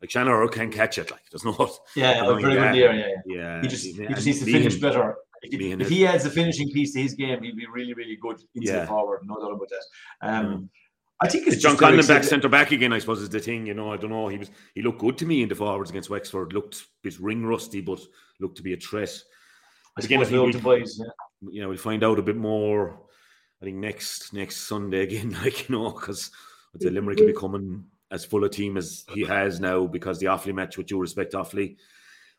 Like Shanahan can catch it. Like there's no. yeah, very good year. Yeah, yeah. Yeah, He just, he just needs to finish better. If, if he adds a finishing piece to his game, he'll be really, really good into Yeah. the forward. No doubt about that. Um, Mm. I think it's Is John just very Conlon back centre back again? I suppose is the thing. You know, I don't know. He was he looked good to me in the forwards against Wexford. Looked a bit ring rusty, but looked to be a threat. I Again, suppose I think we'll we- yeah. You know, we'll find out a bit more. I think next next Sunday again, like you know, because the Limerick will be coming as full a team as he has now because the Offaly match, with due respect, Offaly.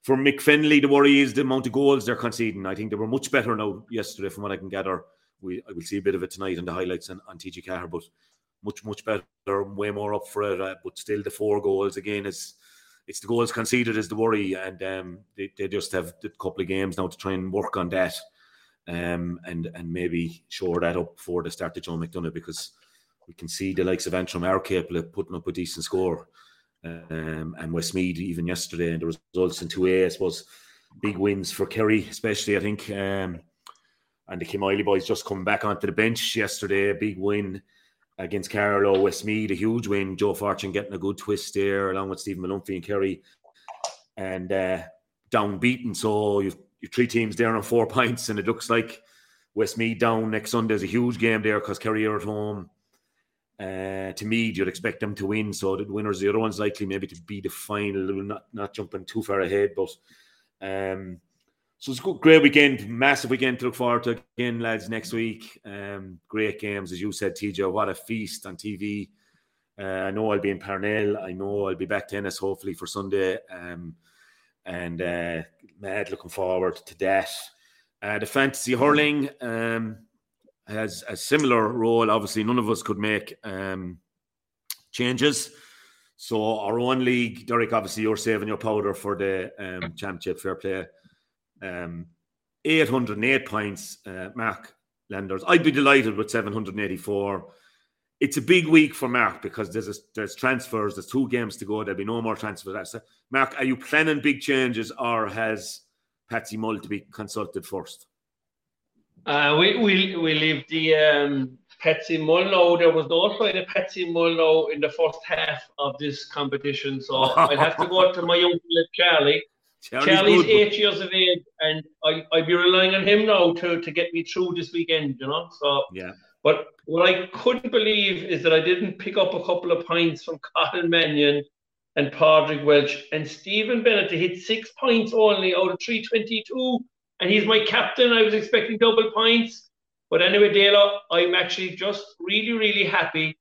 For Mick Fennelly, the worry is the amount of goals they're conceding. I think they were much better now yesterday, from what I can gather. We I will see a bit of it tonight in the highlights on, on TG Ceathair, but much much better, way more up for it. Uh, but still, the four goals again is it's the goals conceded is the worry, and um, they, they just have a couple of games now to try and work on that, um, and and maybe shore that up before they start to Joe McDonagh because we can see the likes of Antrim are capable of putting up a decent score, um, and Westmeath even yesterday and the results in two A, I suppose, big wins for Kerry, especially I think. Um, and the Kilmoyley boys just coming back onto the bench yesterday, a big win against Carlow, Westmeath, a huge win. Joe Fortune getting a good twist there, along with Stephen Malumphey and Kerry, and uh, down beaten. So you've, you've three teams there on four points, and it looks like Westmeath down next Sunday is a huge game there because Kerry are at home. Uh, to me, you'd expect them to win. So the winners, the other one's likely maybe to be the final, not not jumping too far ahead, but. Um, so it's a good, great weekend, massive weekend to look forward to again, lads. Next week, um, great games as you said, TJ. What a feast on TV! Uh, I know I'll be in Parnell. I know I'll be back to Ennis hopefully for Sunday, um, and uh, mad looking forward to that. Uh, the fantasy hurling um, has a similar role. Obviously, none of us could make um, changes. So our own league, Derek. Obviously, you're saving your powder for the um, championship. Fair play um, 808 points, uh, Mark Landers. I'd be delighted with 784. It's a big week for Mark because there's a, there's transfers. There's two games to go. There'll be no more transfers. Mark, are you planning big changes, or has Patsy Mull to be consulted first? Uh, we we we leave the um, Patsy Mulno. There was no of Patsy Mulno in the first half of this competition, so I'll have to go to my uncle Charlie. Charlie's Charlie's eight years of age, and I I'd be relying on him now to to get me through this weekend. You know, so but- Yeah. but what I couldn't believe is that I didn't pick up a couple of points from Colin Mannion and Padraig Walsh and Stephen Bennett to hit six points only out of 322. And he's my captain. I was expecting double points. But anyway, Dale, I'm actually just really, really happy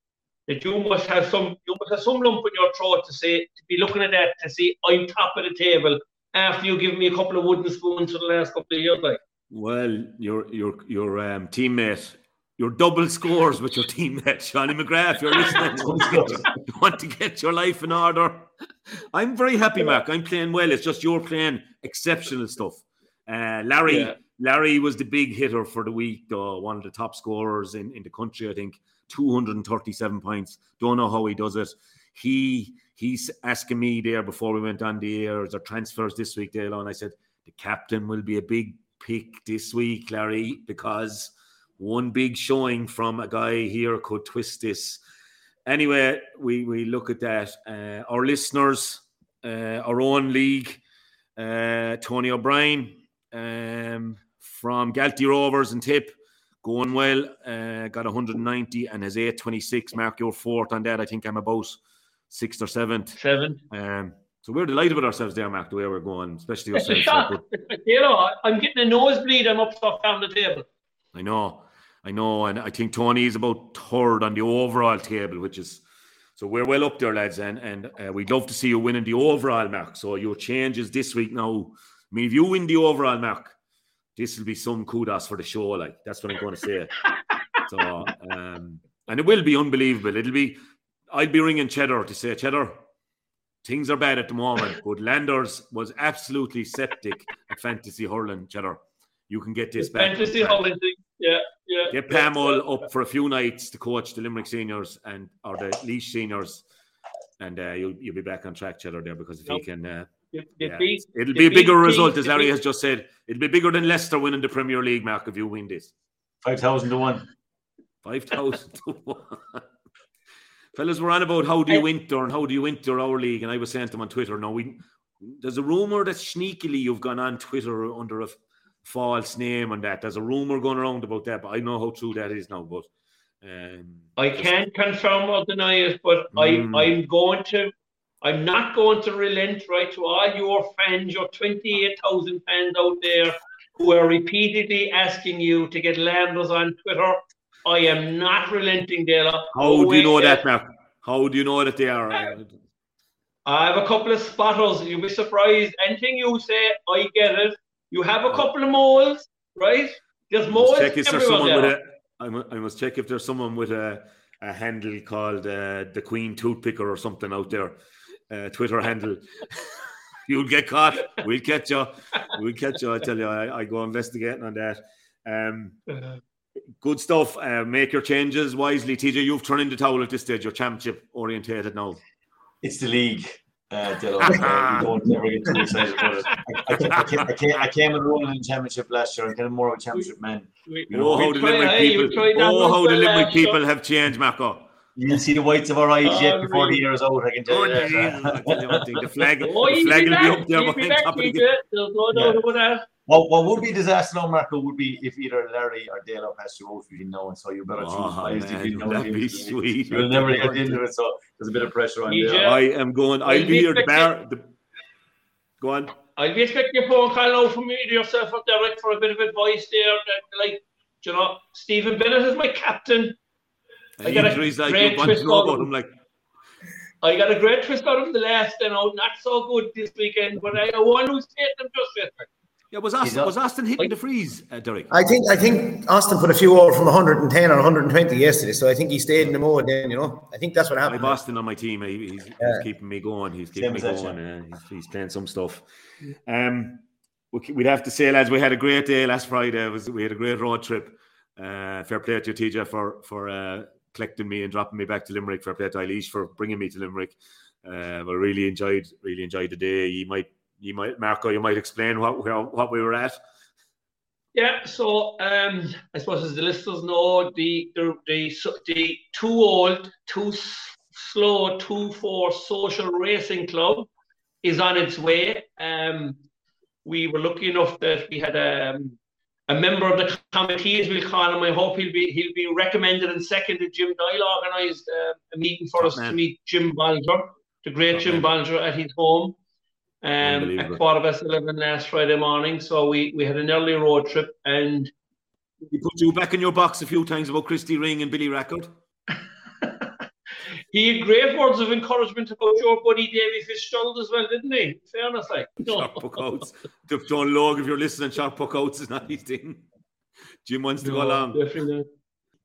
that you must have some you must have some lump in your throat to say to be looking at that to see I'm top of the table after you give me a couple of wooden spoons for the last couple of years. Like Well, your your your um, teammate, your double scores with your teammate, Johnny McGrath. You're listening. you want to get your life in order. I'm very happy, Mark. I'm playing well. It's just you're playing exceptional stuff. Uh, Larry, Yeah. Larry was the big hitter for the week, though, one of the top scorers in, in the country, I think. 237 points. Don't know how he does it. He he's asking me there before we went on the air, is there transfers this week, Dale? And I said, the captain will be a big pick this week, Larry, because one big showing from a guy here could twist this. Anyway, we we look at that. Uh, our listeners, uh, our own league, uh, Tony O'Brien um, from Galtee Rovers and Tip, going well. Uh, got 190 and has 826. Mark, you're fourth on that. I think I'm about sixth or seventh. seven. Um, so we're delighted with ourselves there, Mac, the way we're going, especially It's a yourself. shock. You know, I'm getting a nosebleed. I'm up stuff down the table. I know, I know, and I think Tony is about third on the overall table, which is so we're well up there, lads, and and uh, we'd love to see you winning the overall Mac. So your changes this week now. I mean, if you win the overall Mac, this will be some kudos for the show. Like that's what I'm going to say. so, um, and it will be unbelievable. It'll be. I'd be ringing Cheddar to say, Cheddar, things are bad at the moment, but Landers was absolutely septic at fantasy hurling. Cheddar, you can get this back. Fantasy hurling thing. Yeah, yeah. Get Pamol up for a few nights to coach the Limerick seniors and or the Laois seniors, and uh, you'll you'll be back on track, Cheddar, there because if he can, uh, You- you yeah, beat- it'll be a bigger Keith, result, as Larry has just said. It'll be bigger than Leicester winning the Premier League, Mark, if you win this. 5,000 to 1. Five thousand to one. Fellas, we're on about how do you enter and how do you enter our league, and I was saying to them on Twitter. Now we there's a rumor that sneakily you've gone on Twitter under a false name and that. There's a rumor going around about that, but I know how true that is now. But um, I can't confirm or deny it, but Mm. I, I'm going to, I'm not going to relent, right, to all your fans, your 28,000 fans out there who are repeatedly asking you to get Landers on Twitter. I am not relenting, Dela. How do you know that, Mark? How do you know that they are? I have a couple of spotters. You'll be surprised. Anything you say, I get it. You have a couple of moles, right? There's I moles must check if there's someone with a. I must check if there's someone with a, a handle called uh, the Queen Toothpicker or something out there. Uh, Twitter handle. You'll get caught. We'll catch you. We'll catch you. I tell you, I, I go investigating on that. Um, good stuff. Uh, make your changes wisely, TJ. You've turned in the towel at this stage. You're championship orientated now. It's the league. Uh, Dylan. Uh, you don't never get too excited about it. I, I, came- I, came, I, came, I came and rolling in the championship last year. I'm kind of more of a championship man. We- You know, Oh, how the tried- Limerick hey, people! tried that Oh, one how the Limerick people have changed, Marco. You can see the whites of our eyes yet Oh, before the really? year is out. I can tell Oh, you that. Jesus, I tell you one thing, the flag, Oh, the he'll flag be will be back. up there be behind back, top of the TJ. There's no doubt Yeah. about that. What, what would be disaster now, Marco, would be if either Larry or Dale passed you out if you didn't know it. So you better choose Oh, wisely if You know that'd be sweet. You'll never get into it, so there's a bit of pressure on you. I am going. I'll Well, be here. The bar. The, go on. I'll be expecting a phone call now from you yourself up Derek for a bit of advice there. That, like, you know, Stephen Bennett is my captain. I got a Injuries like great you want to twist know on about him. Like I got a great twist out of the last, and out not so good this weekend, but I want to state them just yesterday. Yeah, was He's Austin was Austin hitting the freeze, uh, Derek? I think I think Austin put a few over from 110 or 120 yesterday, so I think he stayed in the mode then. You know, I think that's what I happened. have Austin on my team. He- He's, he's keeping me going. He's Same keeping me going. Uh, he's, he's playing some stuff. Um, we- we'd have to say, lads, we had a great day last Friday. It was we had a great road trip. Uh, fair play to you, TJ, for for uh, collecting me and dropping me back to Limerick. Fair play to Eilish for bringing me to Limerick. Uh, I really enjoyed really enjoyed the day. You might you might Marco, you might explain what where, what we were at. Yeah, so um, I suppose as the listeners know, the the the, the too old, too slow, too for social racing club is on its way. Um, we were lucky enough that we had um, a member of the committee, as we'll call him. I hope he'll be he'll be recommended and seconded. Jim Doyle organised uh, a meeting for Top us to meet Jim Bolger, the great Top Jim man. Bolger, at his home um, at quarter past 11 last Friday morning. So we, we had an early road trip and He put you back in your box a few times about Christy Ring and Billy Rackard. he had great words of encouragement about your buddy Davy Fitzgerald as well, didn't he? In fairness, like. No. Sharp puck outs. John Logue, if you're listening, sharp puck outs is not his thing. Jim wants to go along. definitely.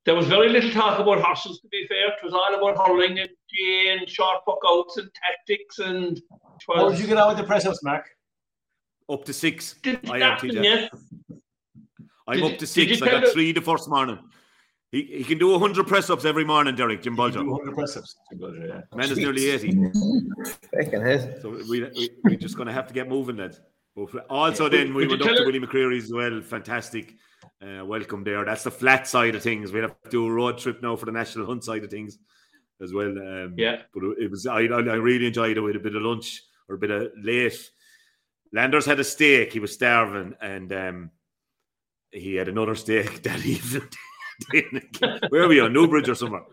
There was very little talk about horses, to be fair. It was all about hurling and and short puck outs and tactics and. it How did you get out with the press ups, Mac? Up to six. Didn't I am happen TJ. yet. I'm Did up to six. you I got three the first morning. He, he can do 100 press ups every morning, Derek, Jim Bolger. 200 press ups. Yeah. Man is nearly 80. Fucking hell. So we, we, we're just going to have to get moving, lads. Also, then we went up to Willie McCreery's as well. Fantastic. Uh, welcome there. That's the flat side of things. We'll have to do a road trip now for the national hunt side of things as well. Um, Yeah. But it was, I, I really enjoyed it with a bit of lunch or a bit of late. Landers had a steak. He was starving. And um, he had another steak that evening. Where are we on? Newbridge or somewhere?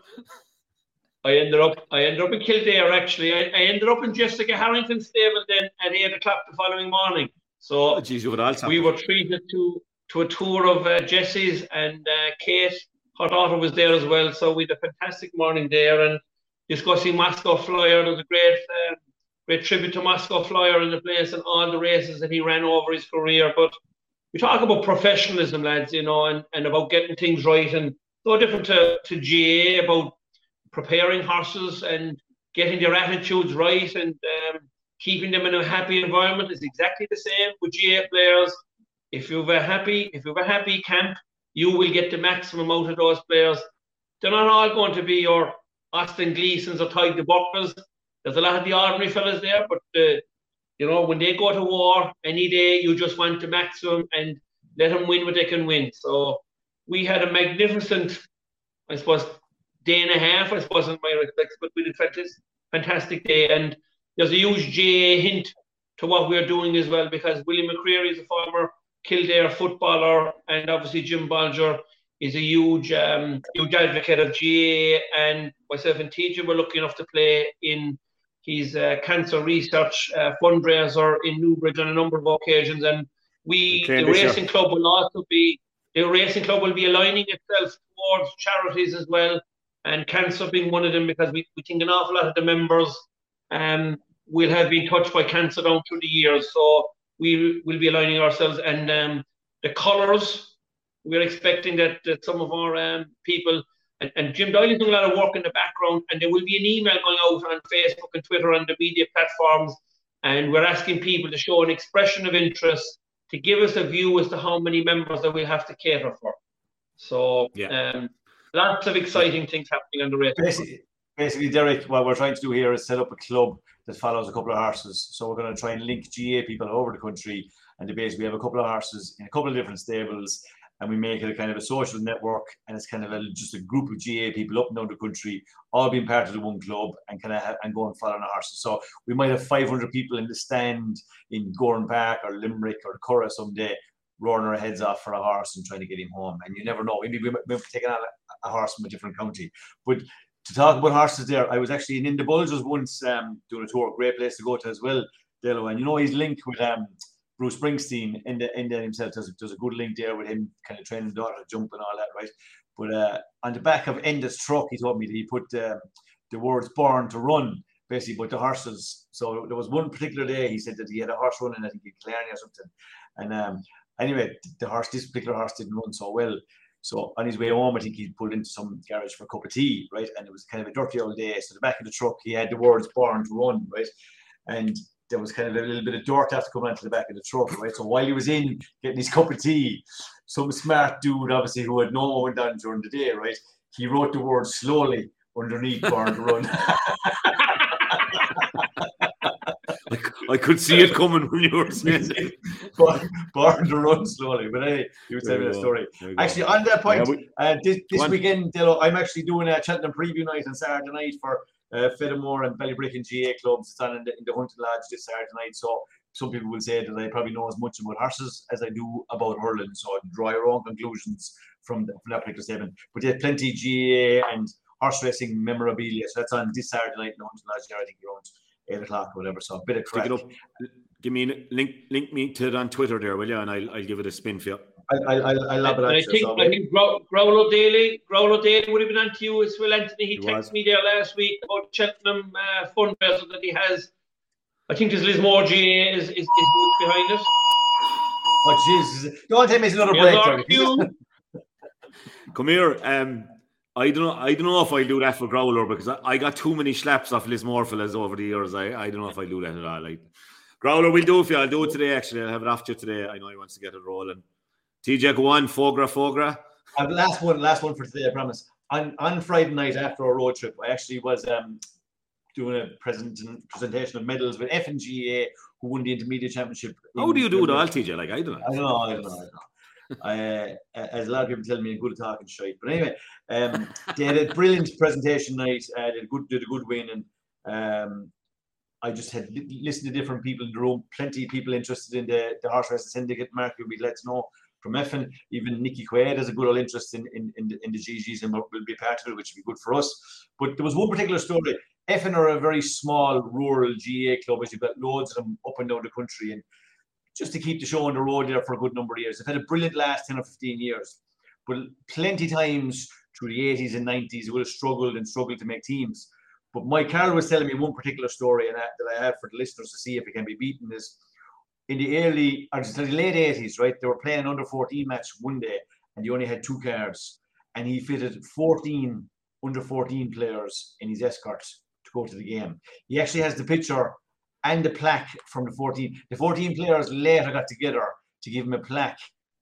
I ended up I ended up in Kildare actually. I, I ended up in Jessica Harrington's stable then at eight o'clock the following morning. So Oh, geez, you would all we were treated to to a tour of uh, Jesse's and uh, Kate, her daughter was there as well. So we had a fantastic morning there and discussing Moscow Flyer. There was a great uh, great tribute to Moscow Flyer in the place and all the races that he ran over his career. But we talk about professionalism, lads, you know, and, and about getting things right and no different to, to GA about preparing horses and getting their attitudes right and um, keeping them in a happy environment is exactly the same with GA players. If you've a happy, if you've a happy camp, you will get the maximum out of those players. They're not all going to be your Austin Gleesons or Ty de. There's a lot of the ordinary fellas there, but uh, you know when they go to war any day, you just want the maximum and let them win what they can win. So we had a magnificent, I suppose, day and a half, I suppose, in my respects, but we did fantastic, fantastic day. And there's a huge GA hint to what we're doing as well, because William McCreery is a former Kildare footballer, and obviously Jim Bolger is a huge, um, huge advocate of GA. And myself and TJ were lucky enough to play in his uh, cancer research uh, fundraiser in Newbridge on a number of occasions. And we, the racing club, will also be the racing club will be aligning itself towards charities as well, and cancer being one of them because we, we think an awful lot of the members um, will have been touched by cancer down through the years. So we will be aligning ourselves and um, the colours. We're expecting that, that some of our um, people and, and Jim Doyle is doing a lot of work in the background, and there will be an email going out on Facebook and Twitter and the media platforms, and we're asking people to show an expression of interest to give us a view as to how many members that we'll have to cater for. So, Yeah. um, lots of exciting things happening on the race. Basically, basically, Derek, what we're trying to do here is set up a club that follows a couple of horses. So we're going to try and link GA people over the country, and the base we have a couple of horses in a couple of different stables, and we make it a kind of a social network, and it's kind of a, just a group of GA people up and down the country, all being part of the one club, and kind of have, and go and follow the horses. So we might have 500 people in the stand in Gowran Park or Limerick or Curragh someday. Roaring our heads off for a horse and trying to get him home, and you never know. Maybe we might, we might be taking on a, a horse from a different county. But to talk about horses there, I was actually in Indibulgers once um, doing a tour, great place to go to as well, Dalo. And you know he's linked with um, Bruce Springsteen, in the, in the himself does, does a good link there with him kind of training daughter to jump and all that, right? But uh, on the back of Enda's truck, he told me that he put um, the words born to run, basically, but the horses. So there was one particular day he said that he had a horse running, I think in Killarney or something. And um, anyway, the horse, this particular horse didn't run so well. So on his way home, I think he pulled into some garage for a cup of tea, right? And it was kind of a dirty old day. So the back of the truck, he had the words "born to run," right? And there was kind of a little bit of dirt after coming onto the back of the truck, right? So while he was in getting his cup of tea, some smart dude, obviously, who had no one done during the day, right? He wrote the word slowly underneath "born to run." I, I could see it coming when you were saying it. born, born to run slowly. But anyway, you were telling me the story. There you go. Actually, on that point, Yeah, we- uh, this, this weekend, Dalo, I'm actually doing a Cheltenham preview night on Saturday night for uh, and Ballybrick and GA clubs. It's on in the, in the Hunting Lodge this Saturday night. So some people will say that I probably know as much about horses as I do about hurling. So I draw your own conclusions from, the, from that particular statement. But there's plenty GA and horse racing memorabilia. So that's on this Saturday night in the Hunting Lodge. I think around eight o'clock or whatever. So a bit of crack. up. Give me link. Link me to it on Twitter there, will you? And I'll, I'll give it a spin for you. I, I, I, I love And it. I think, so I think Grow- Growler Daly, Growler Daly would have been on to you as well, Anthony. He He texted was. me there last week about Cheltenham uh, fundraiser that he has. I think there's Lismore GA is, is, is behind us. Oh, Jesus. Don't tell me it's another Yeah, break. Lord Terry. Hugh, Come here. Um, I don't know. I don't know if I do that for Growler because I, I got too many slaps off Lismore fellas over the years. I, I don't know if I do that at all. Like Growler, we'll do it for you. I'll do it today. Actually, I'll have it after you today. I know he wants to get it rolling. TJ, go on. Fogra, Fogra. Uh, last one, last one for today, I promise. On on Friday night after our road trip, I actually was um doing a present presentation of medals with Effin GA who won the intermediate championship. How do you do it all, TJ? Like I don't know. I don't know, I don't know. I don't know. Uh, as a lot of people tell me, good talking shite. But anyway, um, they had a brilliant presentation night. Uh, did a good, did a good win, and um, I just had li- listened to different people in the room. Plenty of people interested in the, the horse racing syndicate. Mark, you'll be glad to know from Effin. Even Nicky Quaid has a good old interest in in, in, the, in the GGs and will be part of it, which will be good for us. But there was one particular story. Effin are a very small rural GA club, as you've got loads of them up and down the country, and just to keep the show on the road there for a good number of years. They've had a brilliant last 10 or 15 years, but plenty times through the 80s and 90s, they would have struggled and struggled to make teams. But Mike Carroll was telling me one particular story and that, I have for the listeners to see if it can be beaten is in the early, or the late 80s, right? They were playing under 14 match one day and he only had two cars and he fitted 14 under 14 players in his escort to go to the game. He actually has the picture and the plaque from the 14. The 14 players later got together to give him a plaque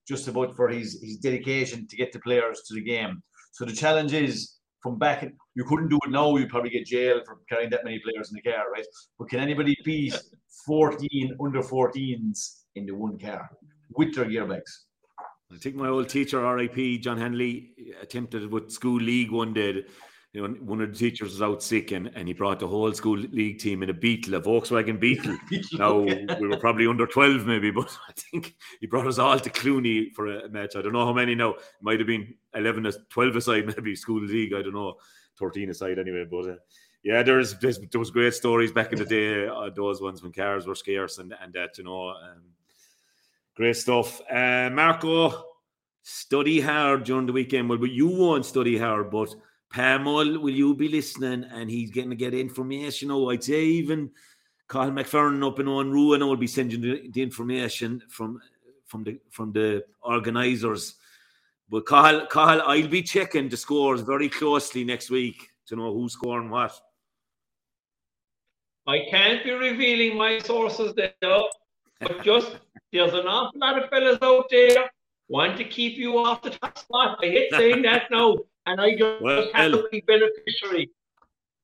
just about for his, his dedication to get the players to the game. So the challenge is from back, you couldn't do it now, you'd probably get jailed for carrying that many players in the car, right? But can anybody beat 14 under 14s in the one car with their gearbags? I think my old teacher, RIP, John Henley, attempted with school league one day. You know, one of the teachers was out sick and, and he brought the whole school league team in a Beetle, a Volkswagen Beetle. now we were probably under 12 maybe, but I think he brought us all to Clooney for a match. I don't know how many now. It might have been 11 or 12 aside, maybe school league. I don't know. 13 aside anyway. But uh, yeah, there's, there's there was great stories back in the day. Uh, those ones when cars were scarce and and that you know. Um, great stuff. Uh, Marco, study hard during the weekend. Well, but you won't study hard, but Pamel, will you be listening? And he's going to get information. Oh, I'd say even Carl McFerrin up in on Ruin will be sending the, the information from from the from the organisers. But Carl, Carl, I'll be checking the scores very closely next week to know who's scoring what. I can't be revealing my sources there, but just there's an awful lot of fellas out there want to keep you off the top spot. I hate saying that now, and I just Well, have to be beneficiary.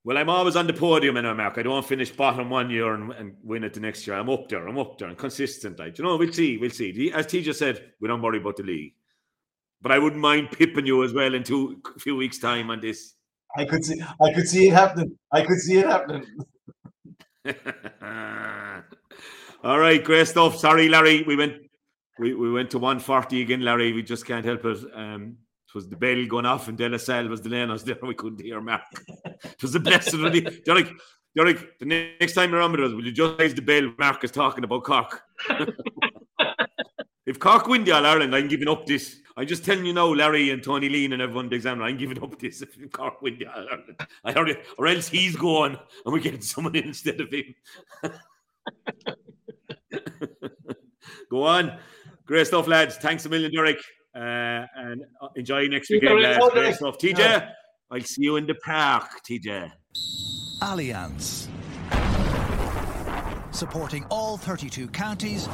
Well, I'm always on the podium in Mark. I don't finish bottom one year and, and win it the next year. I'm up there. I'm up there and consistent. Like, you know, we'll see. We'll see. As T just said, we don't worry about the league. But I wouldn't mind pipping you as well in two a few weeks' time on this. I could see, I could see it happening. I could see it happening. All right, great stuff. Sorry, Larry. We went we, we went to 140 again, Larry. We just can't help it. Um, was the bell going off and De La Salle was delaying us there. We couldn't hear Mark. It was a blessed really. Derek, Derek, the next time you're on with us, will you just raise the bell? Mark is talking about Cork. if Cork win the All Ireland, I'm giving up this. I'm just telling you now, Larry and Tony Leen and everyone, the examiner, I'm giving up this if Cork win the All Ireland. I heard it, or else he's going and we get someone in instead of him. Go on. Great stuff, lads. Thanks a million, Derek. Uh, and uh, enjoy next See you, weekend, Derek. lads. Great Derek. stuff. TJ, Yeah. I'll see you in the park, TJ. Allianz. Supporting all 32 counties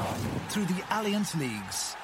through the Allianz Leagues.